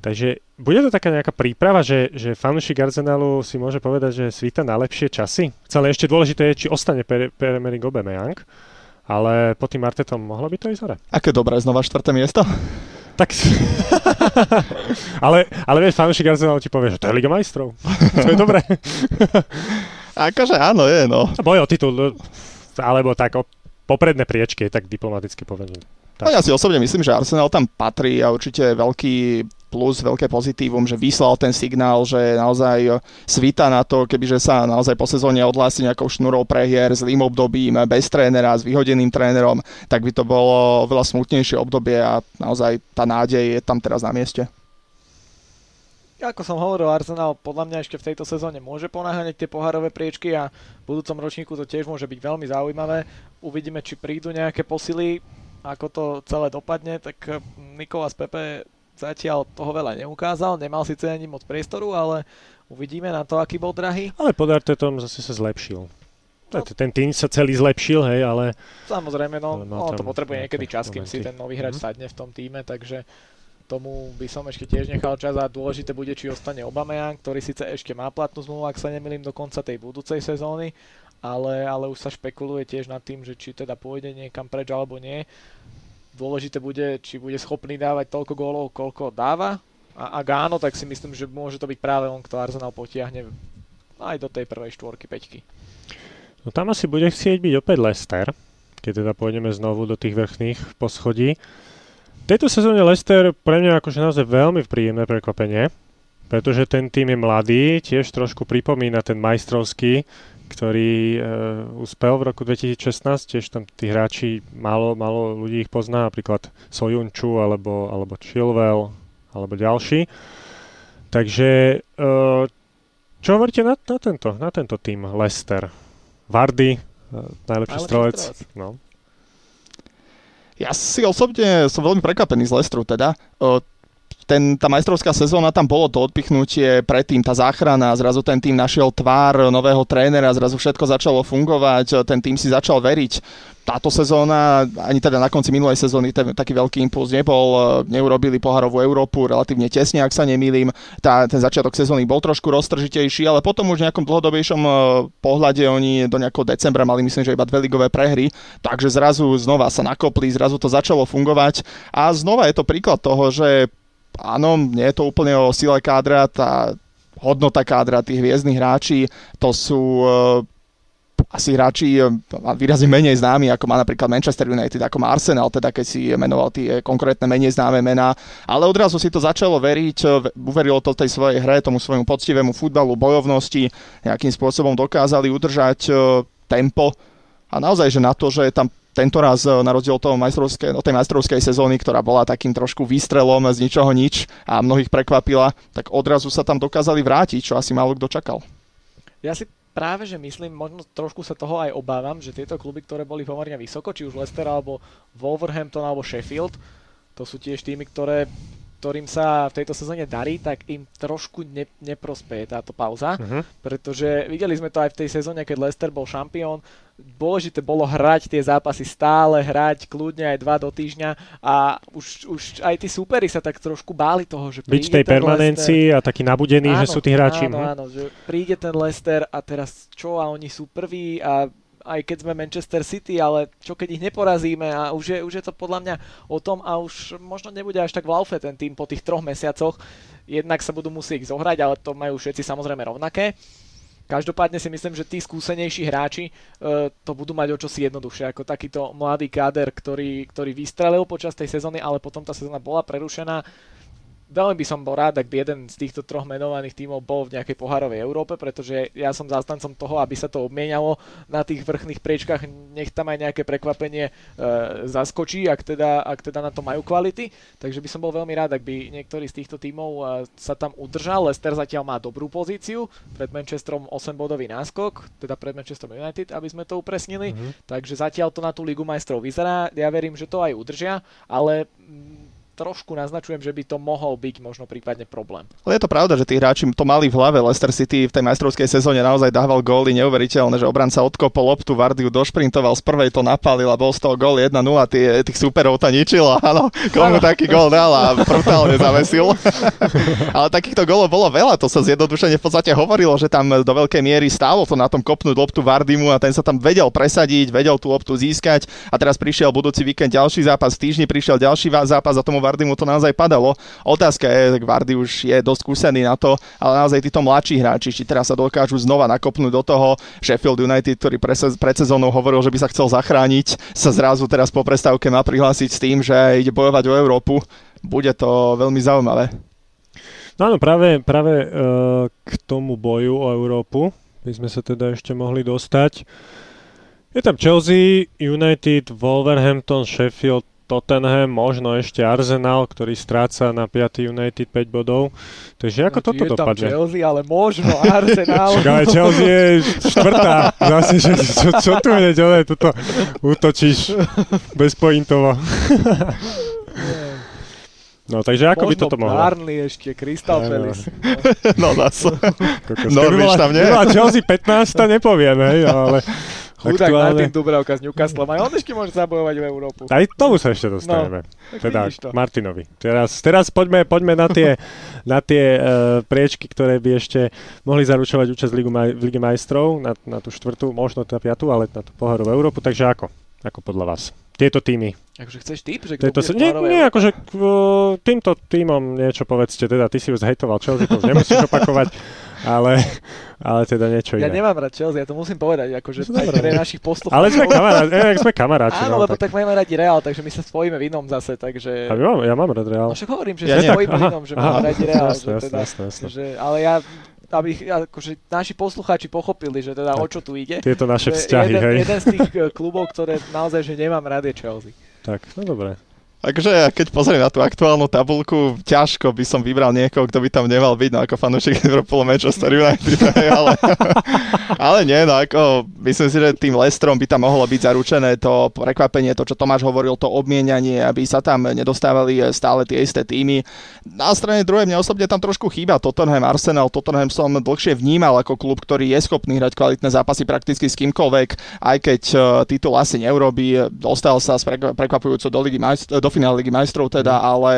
takže bude to taká nejaká príprava, že, že fanúšik Arsenalu si môže povedať, že svíta na lepšie časy. Celé ešte dôležité je, či ostane Pierre-Emerick Aubameyang. Ale pod tým Artetom mohlo by to ísť hore. Aké dobré, znova štvrté miesto? Tak... [LAUGHS] ale, ale vieš, fanúšik Arsenalu ti povie, že to je Liga majstrov. [LAUGHS] to je dobré. [LAUGHS] akože áno, je, no. Boj o titul, no, alebo tak o popredné priečky, tak diplomaticky povedané. No ja si osobne myslím, že Arsenal tam patrí a určite veľký plus, veľké pozitívum, že vyslal ten signál, že naozaj svita na to, kebyže sa naozaj po sezóne odhlási nejakou šnurou prehier, zlým obdobím, bez trénera, s vyhodeným trénerom, tak by to bolo oveľa smutnejšie obdobie a naozaj tá nádej je tam teraz na mieste. Ako som hovoril, Arsenal podľa mňa ešte v tejto sezóne môže ponáhať tie pohárové priečky a v budúcom ročníku to tiež môže byť veľmi zaujímavé. Uvidíme, či prídu nejaké posily ako to celé dopadne, tak eh, Nikolas Pepe zatiaľ toho veľa neukázal, nemal síce ani moc priestoru, ale uvidíme na to, aký bol drahý. Ale pod Artetom zase sa zlepšil. No. Ten tým sa celý zlepšil, hej, ale... Samozrejme, no, no on to potrebuje niekedy čas, kým si ten nový hráč mm-hmm. sadne v tom týme, takže tomu by som ešte tiež nechal čas a dôležité bude, či ostane Aubameyang, ktorý síce ešte má platnú zmluvu, ak sa nemýlim, do konca tej budúcej sezóny, ale, ale už sa špekuluje tiež nad tým, že či teda pôjde niekam preč alebo nie. Dôležité bude, či bude schopný dávať toľko gólov, koľko dáva. A ak áno, tak si myslím, že môže to byť práve on, kto Arsenal potiahne aj do tej prvej štvorky, peťky. No tam asi bude chcieť byť opäť Lester, keď teda pôjdeme znovu do tých vrchných poschodí. V tejto sezóne Lester pre mňa akože naozaj veľmi príjemné prekvapenie, pretože ten tým je mladý, tiež trošku pripomína ten majstrovský, ktorý uh, uspel v roku 2016, tiež tam tí hráči, málo, málo ľudí ich pozná, napríklad Sojunču alebo, alebo Chilwell alebo ďalší. Takže uh, čo hovoríte na, na, tento, na tento tým Leicester? Vardy, uh, najlepší strelec. No. Ja si osobne som veľmi prekvapený z Leicesteru teda. Uh, ten, tá majstrovská sezóna, tam bolo to odpichnutie predtým, tá záchrana, zrazu ten tým našiel tvár nového trénera, zrazu všetko začalo fungovať, ten tým si začal veriť. Táto sezóna, ani teda na konci minulej sezóny ten, taký veľký impuls nebol, neurobili poharovú Európu relatívne tesne, ak sa nemýlim. Tá, ten začiatok sezóny bol trošku roztržitejší, ale potom už v nejakom dlhodobejšom e, pohľade oni do nejakého decembra mali myslím, že iba dve ligové prehry, takže zrazu znova sa nakopli, zrazu to začalo fungovať a znova je to príklad toho, že áno, nie je to úplne o sile kádra, tá hodnota kádra tých hviezdnych hráči, to sú uh, asi hráči uh, výrazne menej známi, ako má napríklad Manchester United, ako má Arsenal, teda keď si menoval tie konkrétne menej známe mená, ale odrazu si to začalo veriť, uh, uverilo to tej svojej hre, tomu svojmu poctivému futbalu, bojovnosti, nejakým spôsobom dokázali udržať tempo. A naozaj, že na to, že tam tento raz e, na rozdiel majstrovskej, od tej majstrovskej sezóny, ktorá bola takým trošku výstrelom z ničoho nič a mnohých prekvapila, tak odrazu sa tam dokázali vrátiť, čo asi málo kto čakal. Ja si práve, že myslím, možno trošku sa toho aj obávam, že tieto kluby, ktoré boli pomerne vysoko, či už Leicester alebo Wolverhampton alebo Sheffield, to sú tiež týmy, ktoré ktorým sa v tejto sezóne darí, tak im trošku ne, neprospeje táto pauza, uh-huh. pretože videli sme to aj v tej sezóne, keď Leicester bol šampión, dôležité bolo hrať tie zápasy stále, hrať kľudne aj dva do týždňa a už, už aj tí súperi sa tak trošku báli toho, že Byť tej permanencii Leicester. a taký nabudený, áno, že sú tí hráči. Áno, áno, že príde ten Leicester a teraz čo a oni sú prví a aj keď sme Manchester City, ale čo keď ich neporazíme a už je, už je to podľa mňa o tom a už možno nebude až tak v laufe ten tým po tých troch mesiacoch. Jednak sa budú musieť zohrať, ale to majú všetci samozrejme rovnaké. Každopádne si myslím, že tí skúsenejší hráči uh, to budú mať o čosi jednoduchšie ako takýto mladý káder, ktorý, ktorý vystrelil počas tej sezóny, ale potom tá sezóna bola prerušená veľmi by som bol rád, ak by jeden z týchto troch menovaných tímov bol v nejakej pohárovej Európe, pretože ja som zástancom toho, aby sa to obmienialo na tých vrchných priečkách, nech tam aj nejaké prekvapenie e, zaskočí, ak teda, ak teda na to majú kvality. Takže by som bol veľmi rád, ak by niektorý z týchto tímov e, sa tam udržal. Leicester zatiaľ má dobrú pozíciu, pred Manchesterom 8-bodový náskok, teda pred Manchesterom United, aby sme to upresnili. Mm-hmm. Takže zatiaľ to na tú Ligu majstrov vyzerá. Ja verím, že to aj udržia, ale trošku naznačujem, že by to mohol byť možno prípadne problém. Ale je to pravda, že tí hráči to mali v hlave. Leicester City v tej majstrovskej sezóne naozaj dával góly neuveriteľné, že obranca odkopol loptu, Vardiu došprintoval, z prvej to napálil a bol z toho gól 1-0 a tí, tých superov to ničilo. [LAUGHS] Áno, komu taký gól dal a brutálne zavesil. [LAUGHS] Ale takýchto gólov bolo veľa, to sa zjednodušene v podstate hovorilo, že tam do veľkej miery stálo to na tom kopnúť loptu Vardimu a ten sa tam vedel presadiť, vedel tú loptu získať a teraz prišiel budúci víkend ďalší zápas, v týždni prišiel ďalší zápas a tomu Vardy mu to naozaj padalo. Otázka je, tak Vardy už je dosť skúsený na to, ale naozaj títo mladší hráči, či teraz sa dokážu znova nakopnúť do toho. Sheffield United, ktorý pred sezónou hovoril, že by sa chcel zachrániť, sa zrazu teraz po prestávke má prihlásiť s tým, že ide bojovať o Európu. Bude to veľmi zaujímavé. No áno, práve, práve uh, k tomu boju o Európu by sme sa teda ešte mohli dostať. Je tam Chelsea, United, Wolverhampton, Sheffield, Tottenham, možno ešte Arsenal, ktorý stráca na 5. United 5 bodov. Takže ako no, toto je dopadne? Je Chelsea, ale možno [LAUGHS] Arsenal. ale Chelsea je štvrtá. Zase, že, čo, čo tu je ďalej? Toto útočíš bezpointovo. [LAUGHS] No, takže ako Možno by toto mohlo? Burnley ešte, Crystal Palace. No, zase. No, Norwich tam nie? Chelsea 15, nepoviem, hej, ale Chudák Aktuálne... Martin Dubravka s Newcastlom, aj on ešte môže zabojovať v Európu. Aj tomu sa ešte dostaneme. No, teda to. Martinovi. Teraz, teraz poďme, poďme na tie, na tie uh, priečky, ktoré by ešte mohli zaručovať účasť Ligu maj, v Lige majstrov, na, na tú štvrtú, možno na piatú, ale na tú poháru v Európu. Takže ako? Ako podľa vás? Tieto týmy. Akože chceš typ, že kto nie, nie, akože k, týmto týmom niečo povedzte, teda ty si už zhejtoval Chelsea, to už nemusíš [LAUGHS] opakovať, ale, ale teda niečo ja iné. Ja nemám rád Chelsea, ja to musím povedať, akože aj pre našich poslucháčov. Ale sme kamaráti, eh, sme kamaráti. Áno, no, lebo tak. tak máme radi Real, takže my sa spojíme v inom zase, takže... A mám, ja mám rád Real. No však hovorím, že ja sa spojíme v inom, že máme radi Real. Jasne, jasne, teda, jasne, jasne. Že, ale ja aby akože naši poslucháči pochopili, že teda tak, o čo tu ide. Tieto naše vzťahy, jeden, hej. Jeden z tých eh, klubov, ktoré naozaj, že nemám rád je Chelsea. Tak, no dobre. Takže keď pozriem na tú aktuálnu tabulku, ťažko by som vybral niekoho, kto by tam nemal byť, no ako fanúšik Liverpoolu Manchester United, ale, [LAUGHS] ale nie, no ako myslím si, že tým Lestrom by tam mohlo byť zaručené to prekvapenie, to čo Tomáš hovoril, to obmienanie, aby sa tam nedostávali stále tie isté týmy. Na strane druhej mne osobne tam trošku chýba Tottenham, Arsenal, Tottenham som dlhšie vnímal ako klub, ktorý je schopný hrať kvalitné zápasy prakticky s kýmkoľvek, aj keď uh, titul asi neurobí, dostal sa prekvapujúco do Ligy do finále Ligy majstrov teda, mm. ale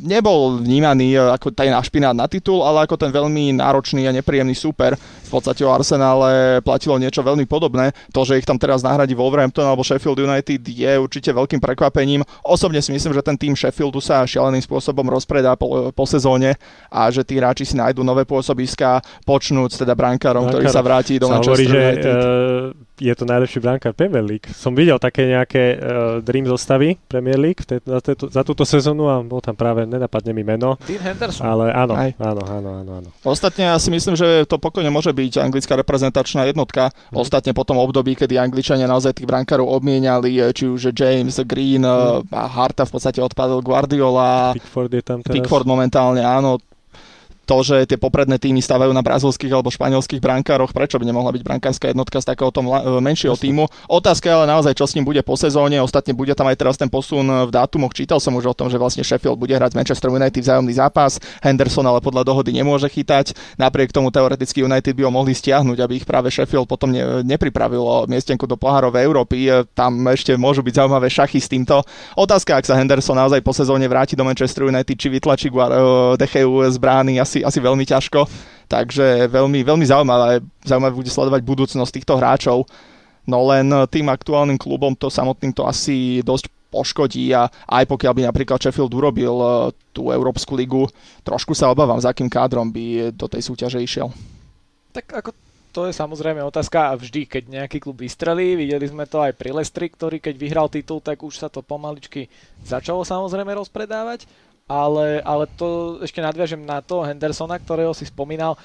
nebol vnímaný e, ako ten špinát na titul, ale ako ten veľmi náročný a nepríjemný super. V podstate o Arsenále platilo niečo veľmi podobné. To, že ich tam teraz nahradí Wolverhampton alebo Sheffield United je určite veľkým prekvapením. Osobne si myslím, že ten tým Sheffieldu sa šialeným spôsobom rozpredá po, po sezóne a že tí hráči si nájdú nové pôsobiska, počnúť teda brankárom, Brankár ktorý sa vráti do Manchester United. Že, uh je to najlepší brankár Premier League. Som videl také nejaké uh, Dream zostavy Premier League te, za, teto, za túto sezónu a bol tam práve, nenapadne mi meno. Dean Henderson. Ale áno, áno, áno, áno, áno. Ostatne ja si myslím, že to pokojne môže byť anglická reprezentačná jednotka. Mm. Ostatne po tom období, kedy Angličania naozaj tých brankárov obmieniali, či už James, Green mm. a Harta v podstate odpadol Guardiola. Pickford je tam teraz. Pickford momentálne, áno to, že tie popredné týmy stavajú na brazilských alebo španielských brankároch, prečo by nemohla byť brankárska jednotka z takéhoto mla- menšieho týmu. Otázka je ale naozaj, čo s ním bude po sezóne. Ostatne bude tam aj teraz ten posun v dátumoch. Čítal som už o tom, že vlastne Sheffield bude hrať Manchester United vzájomný zápas. Henderson ale podľa dohody nemôže chytať. Napriek tomu teoreticky United by ho mohli stiahnuť, aby ich práve Sheffield potom ne- nepripravilo miestenku do pohárovej Európy. Tam ešte môžu byť zaujímavé šachy s týmto. Otázka, ak sa Henderson naozaj po sezóne vráti do Manchester United, či vytlačí Decheu z brány, asi, asi veľmi ťažko. Takže veľmi, veľmi zaujímavé, zaujímavé bude sledovať budúcnosť týchto hráčov. No len tým aktuálnym klubom to samotným to asi dosť poškodí a aj pokiaľ by napríklad Sheffield urobil e, tú Európsku ligu, trošku sa obávam, za akým kádrom by do tej súťaže išiel. Tak ako to je samozrejme otázka a vždy, keď nejaký klub vystrelí, videli sme to aj pri Lestri, ktorý keď vyhral titul, tak už sa to pomaličky začalo samozrejme rozpredávať ale, ale to ešte nadviažem na to Hendersona, ktorého si spomínal,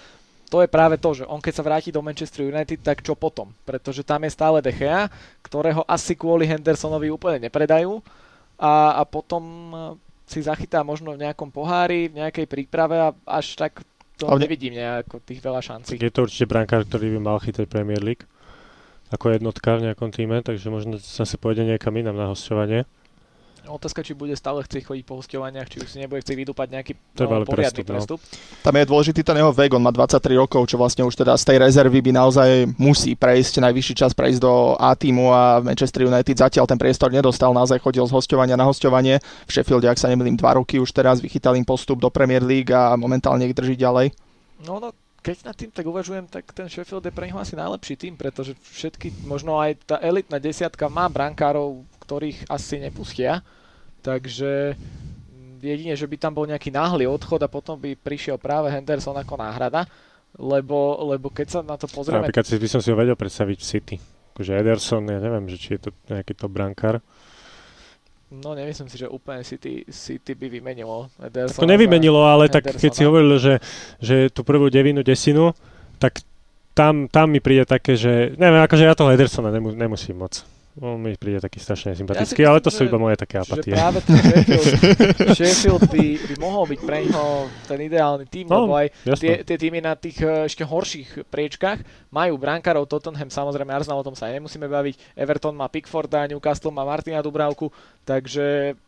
to je práve to, že on keď sa vráti do Manchester United, tak čo potom? Pretože tam je stále De Gea, ktorého asi kvôli Hendersonovi úplne nepredajú a, a potom eh, si zachytá možno v nejakom pohári, v nejakej príprave a až tak to Ale nevidím nejako tých veľa šancí. Je to určite brankár, ktorý by mal chytať Premier League ako jednotka v nejakom týme, takže možno sa si pôjde niekam inám na hostovanie. Otázka, či bude stále chcieť chodiť po hostovaniach, či už si nebude chcieť vydúpať nejaký no, poriadny prestup. No. Tam je dôležitý ten jeho vek, on má 23 rokov, čo vlastne už teda z tej rezervy by naozaj musí prejsť, najvyšší čas prejsť do A týmu a Manchester United zatiaľ ten priestor nedostal, naozaj chodil z hostovania na hostovanie. V Sheffielde, ak sa nemýlim, dva roky už teraz vychytal im postup do Premier League a momentálne ich drží ďalej. No, no keď nad tým tak uvažujem, tak ten Sheffield je pre neho asi najlepší tým, pretože všetky, možno aj tá elitná desiatka má brankárov, ktorých asi nepustia. Takže jedine, že by tam bol nejaký náhly odchod a potom by prišiel práve Henderson ako náhrada, lebo, lebo keď sa na to pozrieme... Napríklad si by som si ho vedel predstaviť v City. Akože Ederson, ja neviem, že či je to nejaký to brankár. No nemyslím si, že úplne City, City by vymenilo Edersona. To nevymenilo, ale tak keď si hovoril, že, že tú prvú devinu desinu, tak tam, tam mi príde také, že neviem, akože ja toho Edersona nemus, nemusím moc. On mi príde taký strašne sympatický, ja ale to sú iba moje také apatie. Že práve ten Sheffield, [LAUGHS] Sheffield by, by mohol byť pre neho ten ideálny tým, no, lebo aj tie, tie týmy na tých eh, ešte horších priečkách majú brankárov Tottenham, samozrejme Arsenal, o tom sa aj nemusíme baviť, Everton má Pickforda, Newcastle má Martina Dubravku, takže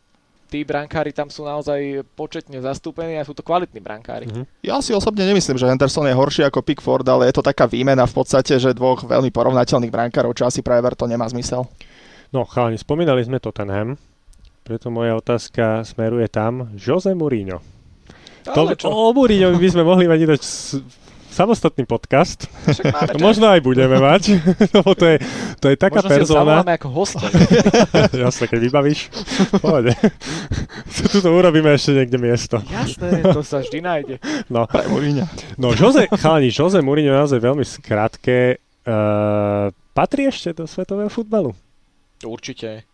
tí brankári tam sú naozaj početne zastúpení a sú to kvalitní brankári. Mm-hmm. Ja si osobne nemyslím, že Henderson je horší ako Pickford, ale je to taká výmena v podstate, že dvoch veľmi porovnateľných brankárov, čo asi pre Everton nemá zmysel. No chalani, spomínali sme Tottenham, preto moja otázka smeruje tam. Jose Mourinho. To, o Mourinho by sme mohli mať ináč samostatný podcast. Možno aj budeme mať, [LAUGHS] lebo to je, to je taká Možno persona. Možno ako hosta. [LAUGHS] Jasne, keď vybavíš. Pohode. [LAUGHS] Tuto urobíme ešte niekde miesto. Jasné, to sa vždy nájde. No, no Jose, chalani, Jose Mourinho naozaj veľmi skrátke. Uh, patrí ešte do svetového futbalu? Určite.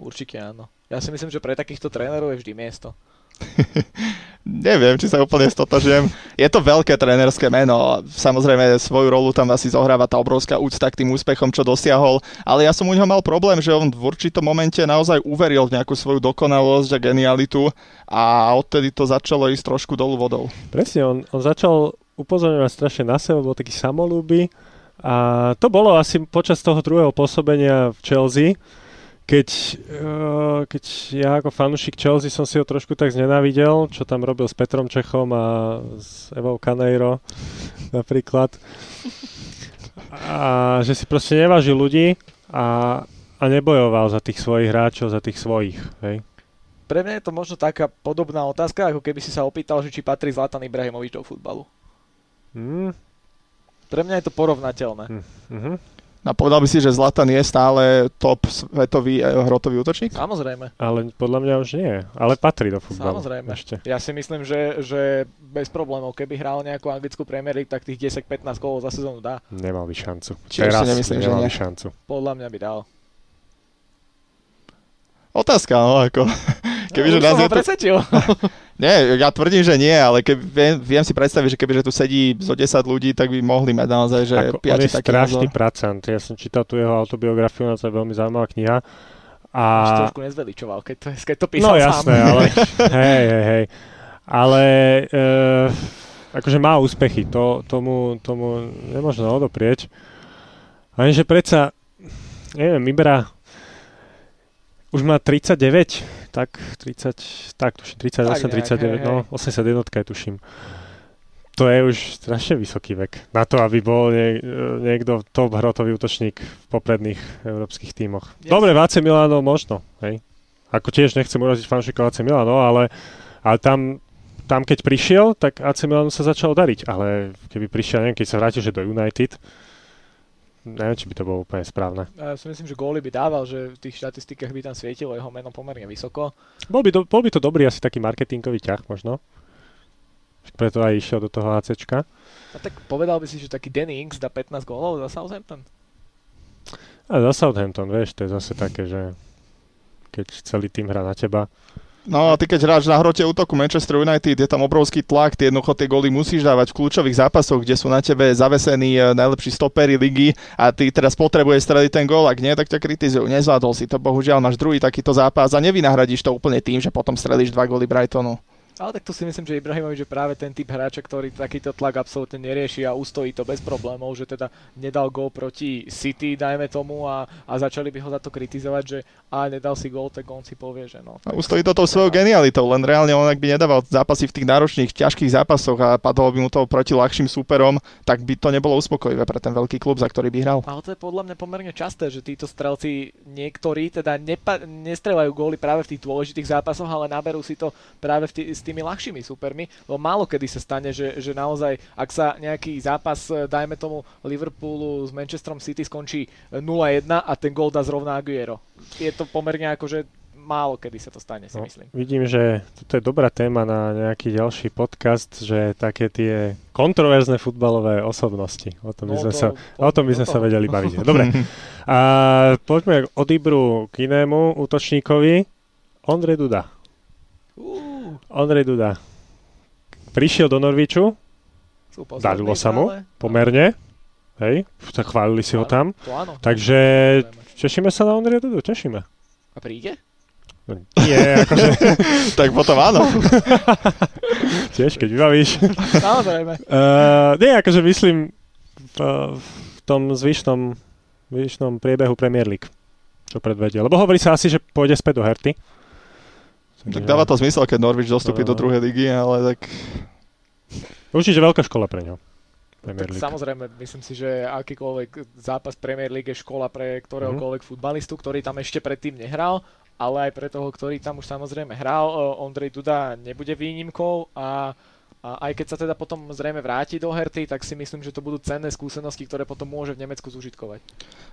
Určite áno. Ja si myslím, že pre takýchto trénerov je vždy miesto. [LAUGHS] Neviem, či sa úplne stotožujem. Je to veľké trénerské meno. Samozrejme, svoju rolu tam asi zohráva tá obrovská úcta k tým úspechom, čo dosiahol. Ale ja som u neho mal problém, že on v určitom momente naozaj uveril v nejakú svoju dokonalosť a genialitu a odtedy to začalo ísť trošku dolu vodou. Presne, on, on začal upozorňovať strašne na seba, bol taký samolúby a to bolo asi počas toho druhého pôsobenia v Chelsea, keď, uh, keď ja ako fanúšik Chelsea som si ho trošku tak znenávidel, čo tam robil s Petrom Čechom a s Evou Caneiro napríklad. A že si proste nevážil ľudí a, a nebojoval za tých svojich hráčov, za tých svojich. Hej. Pre mňa je to možno taká podobná otázka, ako keby si sa opýtal, že či patrí Zlatan Ibrahimovič do futbalu. Hmm. Pre mňa je to porovnateľné. Mm-hmm. A povedal by si, že Zlatan je stále top svetový eh, hrotový útočník? Samozrejme. Ale podľa mňa už nie. Ale patrí do futbalu. Samozrejme. Ešte. Ja si myslím, že, že bez problémov, keby hral nejakú anglickú Premier League, tak tých 10-15 gólov za sezónu dá. Nemal by šancu. Čiže Teraz si nemyslím, že nie. šancu. Podľa mňa by dal. Otázka, no ako... Kebyže no, nás je to... Nie, ja tvrdím, že nie, ale keby, viem, viem si predstaviť, že kebyže tu sedí zo 10 ľudí, tak by mohli mať naozaj, že Ako, on je strašný pracant. Ja som čítal tu jeho autobiografiu, na to je veľmi zaujímavá kniha. A... Už trošku nezveličoval, keď to, keď to písal No jasné, sám. ale [LAUGHS] hej, hej, hej. Ale uh, akože má úspechy, to, tomu, tomu nemôžno odoprieť. Lenže predsa, neviem, Ibra už má 39, tak 30, tak tuším, 38, tak 39, hej, no 81 je tuším. To je už strašne vysoký vek na to, aby bol nie, niekto top hrotový útočník v popredných európskych tímoch. Yes. Dobre, Váce Milano možno, hej. Ako tiež nechcem uraziť fanšikov AC Milano, ale, ale tam, tam keď prišiel, tak AC Milano sa začalo dariť, ale keby prišiel, neviem, keď sa vrátil, že do United, neviem, či by to bolo úplne správne. Ja si myslím, že góly by dával, že v tých štatistikách by tam svietilo jeho meno pomerne vysoko. Bol by, do, bol by to dobrý asi taký marketingový ťah možno. Preto aj išiel do toho ACčka. A tak povedal by si, že taký Danny Ings dá 15 gólov za Southampton? A za Southampton, vieš, to je zase také, že keď celý tým hrá na teba, No a ty keď hráš na hrote útoku Manchester United, je tam obrovský tlak, ty jednoducho tie góly musíš dávať v kľúčových zápasoch, kde sú na tebe zavesení eh, najlepší stopery ligy a ty teraz potrebuješ streliť ten gól, ak nie, tak ťa kritizujú. Nezvládol si to, bohužiaľ máš druhý takýto zápas a nevynahradíš to úplne tým, že potom strelíš dva góly Brightonu. Ale tak to si myslím, že Ibrahimovič je práve ten typ hráča, ktorý takýto tlak absolútne nerieši a ustojí to bez problémov, že teda nedal gól proti City, dajme tomu, a, a začali by ho za to kritizovať, že a nedal si gól, tak on si povie, že no. A ustojí to tou svojou genialitou, len reálne on ak by nedával zápasy v tých náročných, ťažkých zápasoch a padlo by mu to proti ľahším súperom, tak by to nebolo uspokojivé pre ten veľký klub, za ktorý by hral. Ale to je podľa mňa pomerne časté, že títo strelci niektorí teda nepa- nestrelajú góly práve v tých dôležitých zápasoch, ale naberú si to práve v tých tými ľahšími supermi, lebo málo kedy sa stane, že, že naozaj, ak sa nejaký zápas, e, dajme tomu Liverpoolu s Manchesterom City skončí 0-1 a ten gól dá zrovna Aguero. Je to pomerne akože málo kedy sa to stane, si no, myslím. Vidím, že toto je dobrá téma na nejaký ďalší podcast, že také tie kontroverzné futbalové osobnosti. O tom by no sme, to, sa, o tom by sme sa vedeli baviť. [LAUGHS] Dobre. A poďme od Ibru k inému útočníkovi. Ondrej Duda. Uh. Ondrej Duda. Prišiel do Norviču, darilo sa mu pomerne, hej, tak chválili si ho tam. To áno. Takže tešíme sa na Ondreja Dudu, tešíme. A príde? No, nie, akože... [LAUGHS] tak potom áno. [LAUGHS] Tiež, keď vybavíš. Samozrejme. Uh, [LAUGHS] nie, akože myslím v, v tom zvyšnom, zvyšnom priebehu Premier League, čo predvedie. Lebo hovorí sa asi, že pôjde späť do Herty. Tak dáva to zmysel, keď Norwich dostupí no. do druhej ligy, ale tak... Určite veľká škola pre ňo. Premier tak samozrejme, myslím si, že akýkoľvek zápas Premier League je škola pre ktoréhokoľvek mm. futbalistu, ktorý tam ešte predtým nehral, ale aj pre toho, ktorý tam už samozrejme hral. Ondrej Duda nebude výnimkou a a aj keď sa teda potom zrejme vráti do Herty, tak si myslím, že to budú cenné skúsenosti, ktoré potom môže v Nemecku zužitkovať.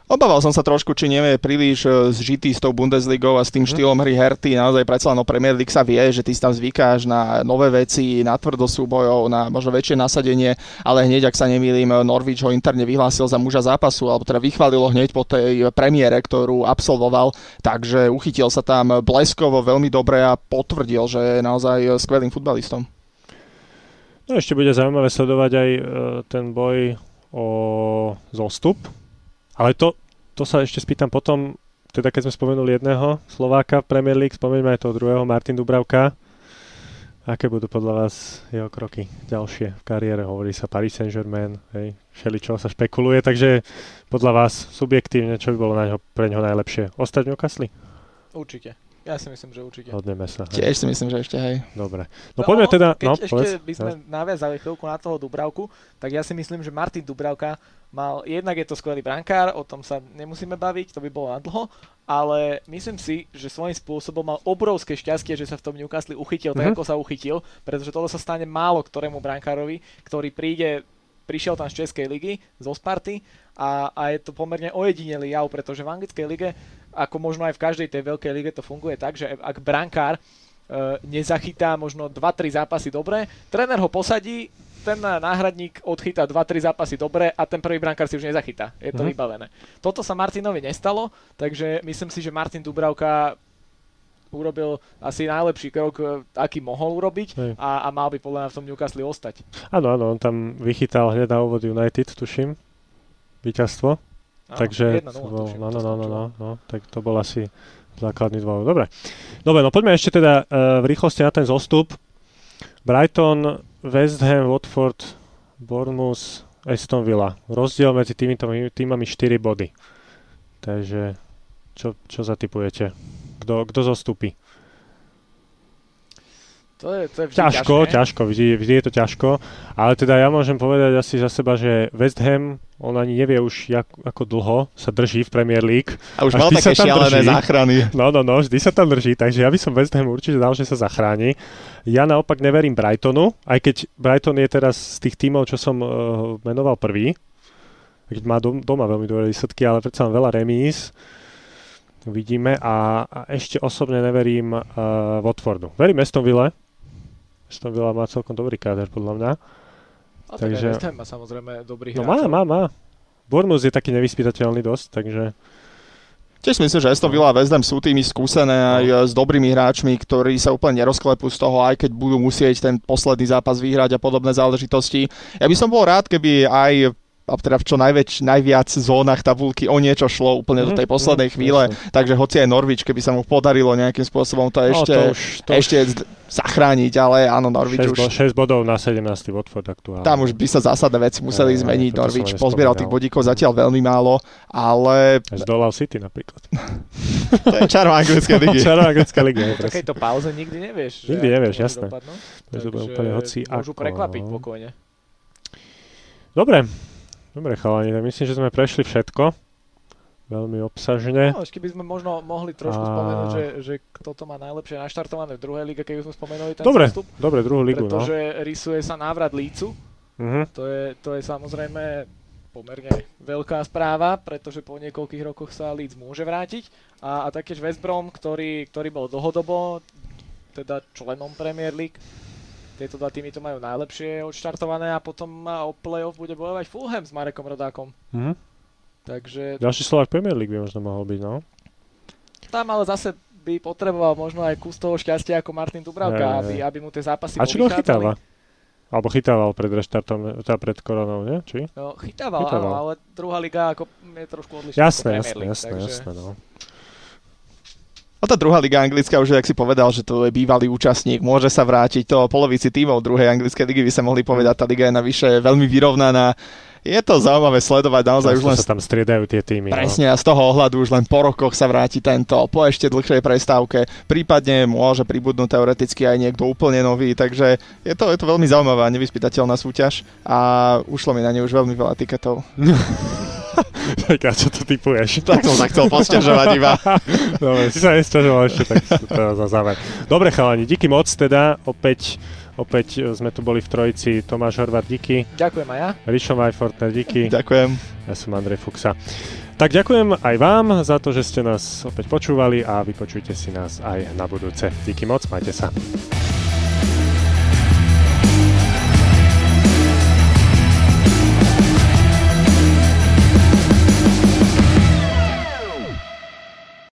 Obával som sa trošku, či nie je príliš e, zžitý s tou Bundesligou a s tým mhm. štýlom hry Herty. Naozaj predsa no Premier League sa vie, že ty si tam zvykáš na nové veci, na tvrdo súbojov, na možno väčšie nasadenie, ale hneď, ak sa nemýlim, Norwich ho interne vyhlásil za muža zápasu, alebo teda vychválilo hneď po tej premiére, ktorú absolvoval, takže uchytil sa tam bleskovo veľmi dobre a potvrdil, že je naozaj skvelým futbalistom. No ešte bude zaujímavé sledovať aj e, ten boj o zostup, ale to, to sa ešte spýtam potom, teda keď sme spomenuli jedného Slováka v Premier League, spomeňme aj toho druhého, Martin Dubravka. Aké budú podľa vás jeho kroky ďalšie v kariére? Hovorí sa Paris Saint-Germain, hej, všeličo sa špekuluje, takže podľa vás subjektívne, čo by bolo na ňo, pre ňoho najlepšie? Ostať v Newcastle? Určite. Ja si myslím, že určite. Hodneme sa. Hej. Tiež si myslím, že ešte hej. Dobre. No, no poďme teda... Keď no, ešte povedz, by sme no. naviazali chvíľku na toho Dubravku, tak ja si myslím, že Martin Dubravka mal... Jednak je to skvelý brankár, o tom sa nemusíme baviť, to by bolo na dlho, ale myslím si, že svojím spôsobom mal obrovské šťastie, že sa v tom Newcastle uchytil mm-hmm. tak, mhm. ako sa uchytil, pretože toto sa stane málo ktorému brankárovi, ktorý príde prišiel tam z Českej ligy, zo Sparty a, a je to pomerne ojedinelý jav, pretože v anglickej lige ako možno aj v každej tej veľkej lige to funguje tak, že ak brankár e, nezachytá možno 2-3 zápasy dobre, tréner ho posadí, ten náhradník odchytá 2-3 zápasy dobre a ten prvý brankár si už nezachytá. Je to mm. vybavené. Toto sa Martinovi nestalo, takže myslím si, že Martin Dubravka urobil asi najlepší krok, e, aký mohol urobiť a, a mal by podľa mňa v tom Newcastle ostať. Áno, áno, on tam vychytal hneď na úvod United, tuším, víťazstvo. Takže, bol, no, no, no, no, no, no, tak to bol asi základný dôvod. Dobre. Dobre, no poďme ešte teda uh, v rýchlosti na ten zostup. Brighton West Ham, Watford, Bournemouth, Aston Villa. Rozdiel medzi týmito týmami 4 body. Takže čo, čo zatypujete? Kto, kto zostupí? To je, to je vždy ťažko, ťažké. ťažko, vždy, vždy je to ťažko, ale teda ja môžem povedať asi za seba, že West Ham, on ani nevie už, jak, ako dlho sa drží v Premier League. A už A mal vždy také šialené drží. záchrany. No, no, no, vždy sa tam drží, takže ja by som West Ham určite dal, že sa zachráni. Ja naopak neverím Brightonu, aj keď Brighton je teraz z tých tímov, čo som uh, menoval prvý, keď má dom, doma veľmi dobré výsledky, ale predsa veľa remíz. Uvidíme a, a ešte osobne neverím uh, Watfordu. Verím Aston Ville. Aston Villa má celkom dobrý káder, podľa mňa. A tak takže- aj Ham má samozrejme dobrých No má, hráčov. má, má. Bournemouth je taký nevyspytateľný dosť, takže Tiež si myslím, že Aston Villa a West Ham sú tými skúsené aj No. e, s dobrými hráčmi, ktorí sa úplne nerozklepú z toho, aj keď budú musieť ten posledný zápas vyhrať a podobné záležitosti. Ja by som bol rád, keby aj a teda v čo najväč, najviac zónach tabulky o niečo šlo úplne do tej Mhm, poslednej mhm, chvíle. jasne. Takže hoci aj Norwich, keby sa mu podarilo nejakým spôsobom to ešte, no, to už, to ešte zd- zachrániť, ale áno, Norwich 6, už... bo, 6 bodov na 17. Watford aktuálne. Tam už by sa zásadné veci museli Aj, aj, zmeniť. Norwich aj pozbieral tých bodíkov zatiaľ veľmi málo, ale Až dolal City napríklad. [LAUGHS] to je čaro anglické ligy. Čarová anglická liga. [LAUGHS] je V presne. takejto pauze nikdy nevieš. Nikdy nevieš, jasné. Takže úplne hoci Môžu ako, prekvapiť pokojne. Dobre, dobre chalani, myslím, že sme prešli všetko. Veľmi obsažne. No, ešte by sme možno mohli trošku A- spomenúť, že, že kto to má najlepšie naštartované v druhej lige, keď už sme spomenuli ten Dobre, zostup. dobre, druhú ligu, no. Pretože rysuje sa návrat Lícu. Mhm. To je, to je samozrejme pomerne veľká správa, pretože po niekoľkých rokoch sa Leeds môže vrátiť. A, a taktiež West Brom, ktorý, ktorý bol dlhodobo teda členom Premier League. Tieto dva týmy to majú najlepšie odštartované a potom o playoff bude bojovať Fulham s Marekom Rodákom. Mhm. Takže Ďalší Slovak Premier League by možno mohol byť, no. tam ale zase by potreboval možno aj kus toho šťastia ako Martin Dubravka, Je, je, je. aby, aby mu tie zápasy A či ho chytáva? Alebo chytával pred reštartom, teda pred koronou, nie? Či? No, chytával, Chytával. áno, ale druhá liga ako je trošku odlišná Jasné, jasné, League, jasné, takže... jasné, no. A tá druhá liga anglická už, jak si povedal, že to je bývalý účastník, môže sa vrátiť to polovici tímov druhej anglickej ligy, by sa mohli povedať, tá liga je navyše veľmi vyrovnaná. Je to zaujímavé sledovať naozaj už Často len sa tam striedajú tie týmy. Presne a z toho ohľadu už len po rokoch sa vráti tento, po ešte dlhšej prestávke, prípadne môže pribudnúť teoreticky aj niekto úplne nový, takže je to, je to veľmi zaujímavá, nevyspytateľná súťaž a ušlo mi na ne už veľmi veľa tiketov. [LAUGHS] [LAUGHS] Tak a čo to typuješ? Tak som sa chcel posťažovať iba. [LAUGHS] Dobre, si sa nesťažoval ešte, tak to za záver. Dobre chalani, díky moc teda, opäť Opäť e, sme tu boli v trojici Tomáš Horvat, díky. Ďakujem aj ja. Rišo Majfortner, díky. Ďakujem. Ja som Andrej Fuxa. Tak ďakujem aj vám za to, že ste nás opäť počúvali a vypočujte si nás aj na budúce. Díky moc, majte sa.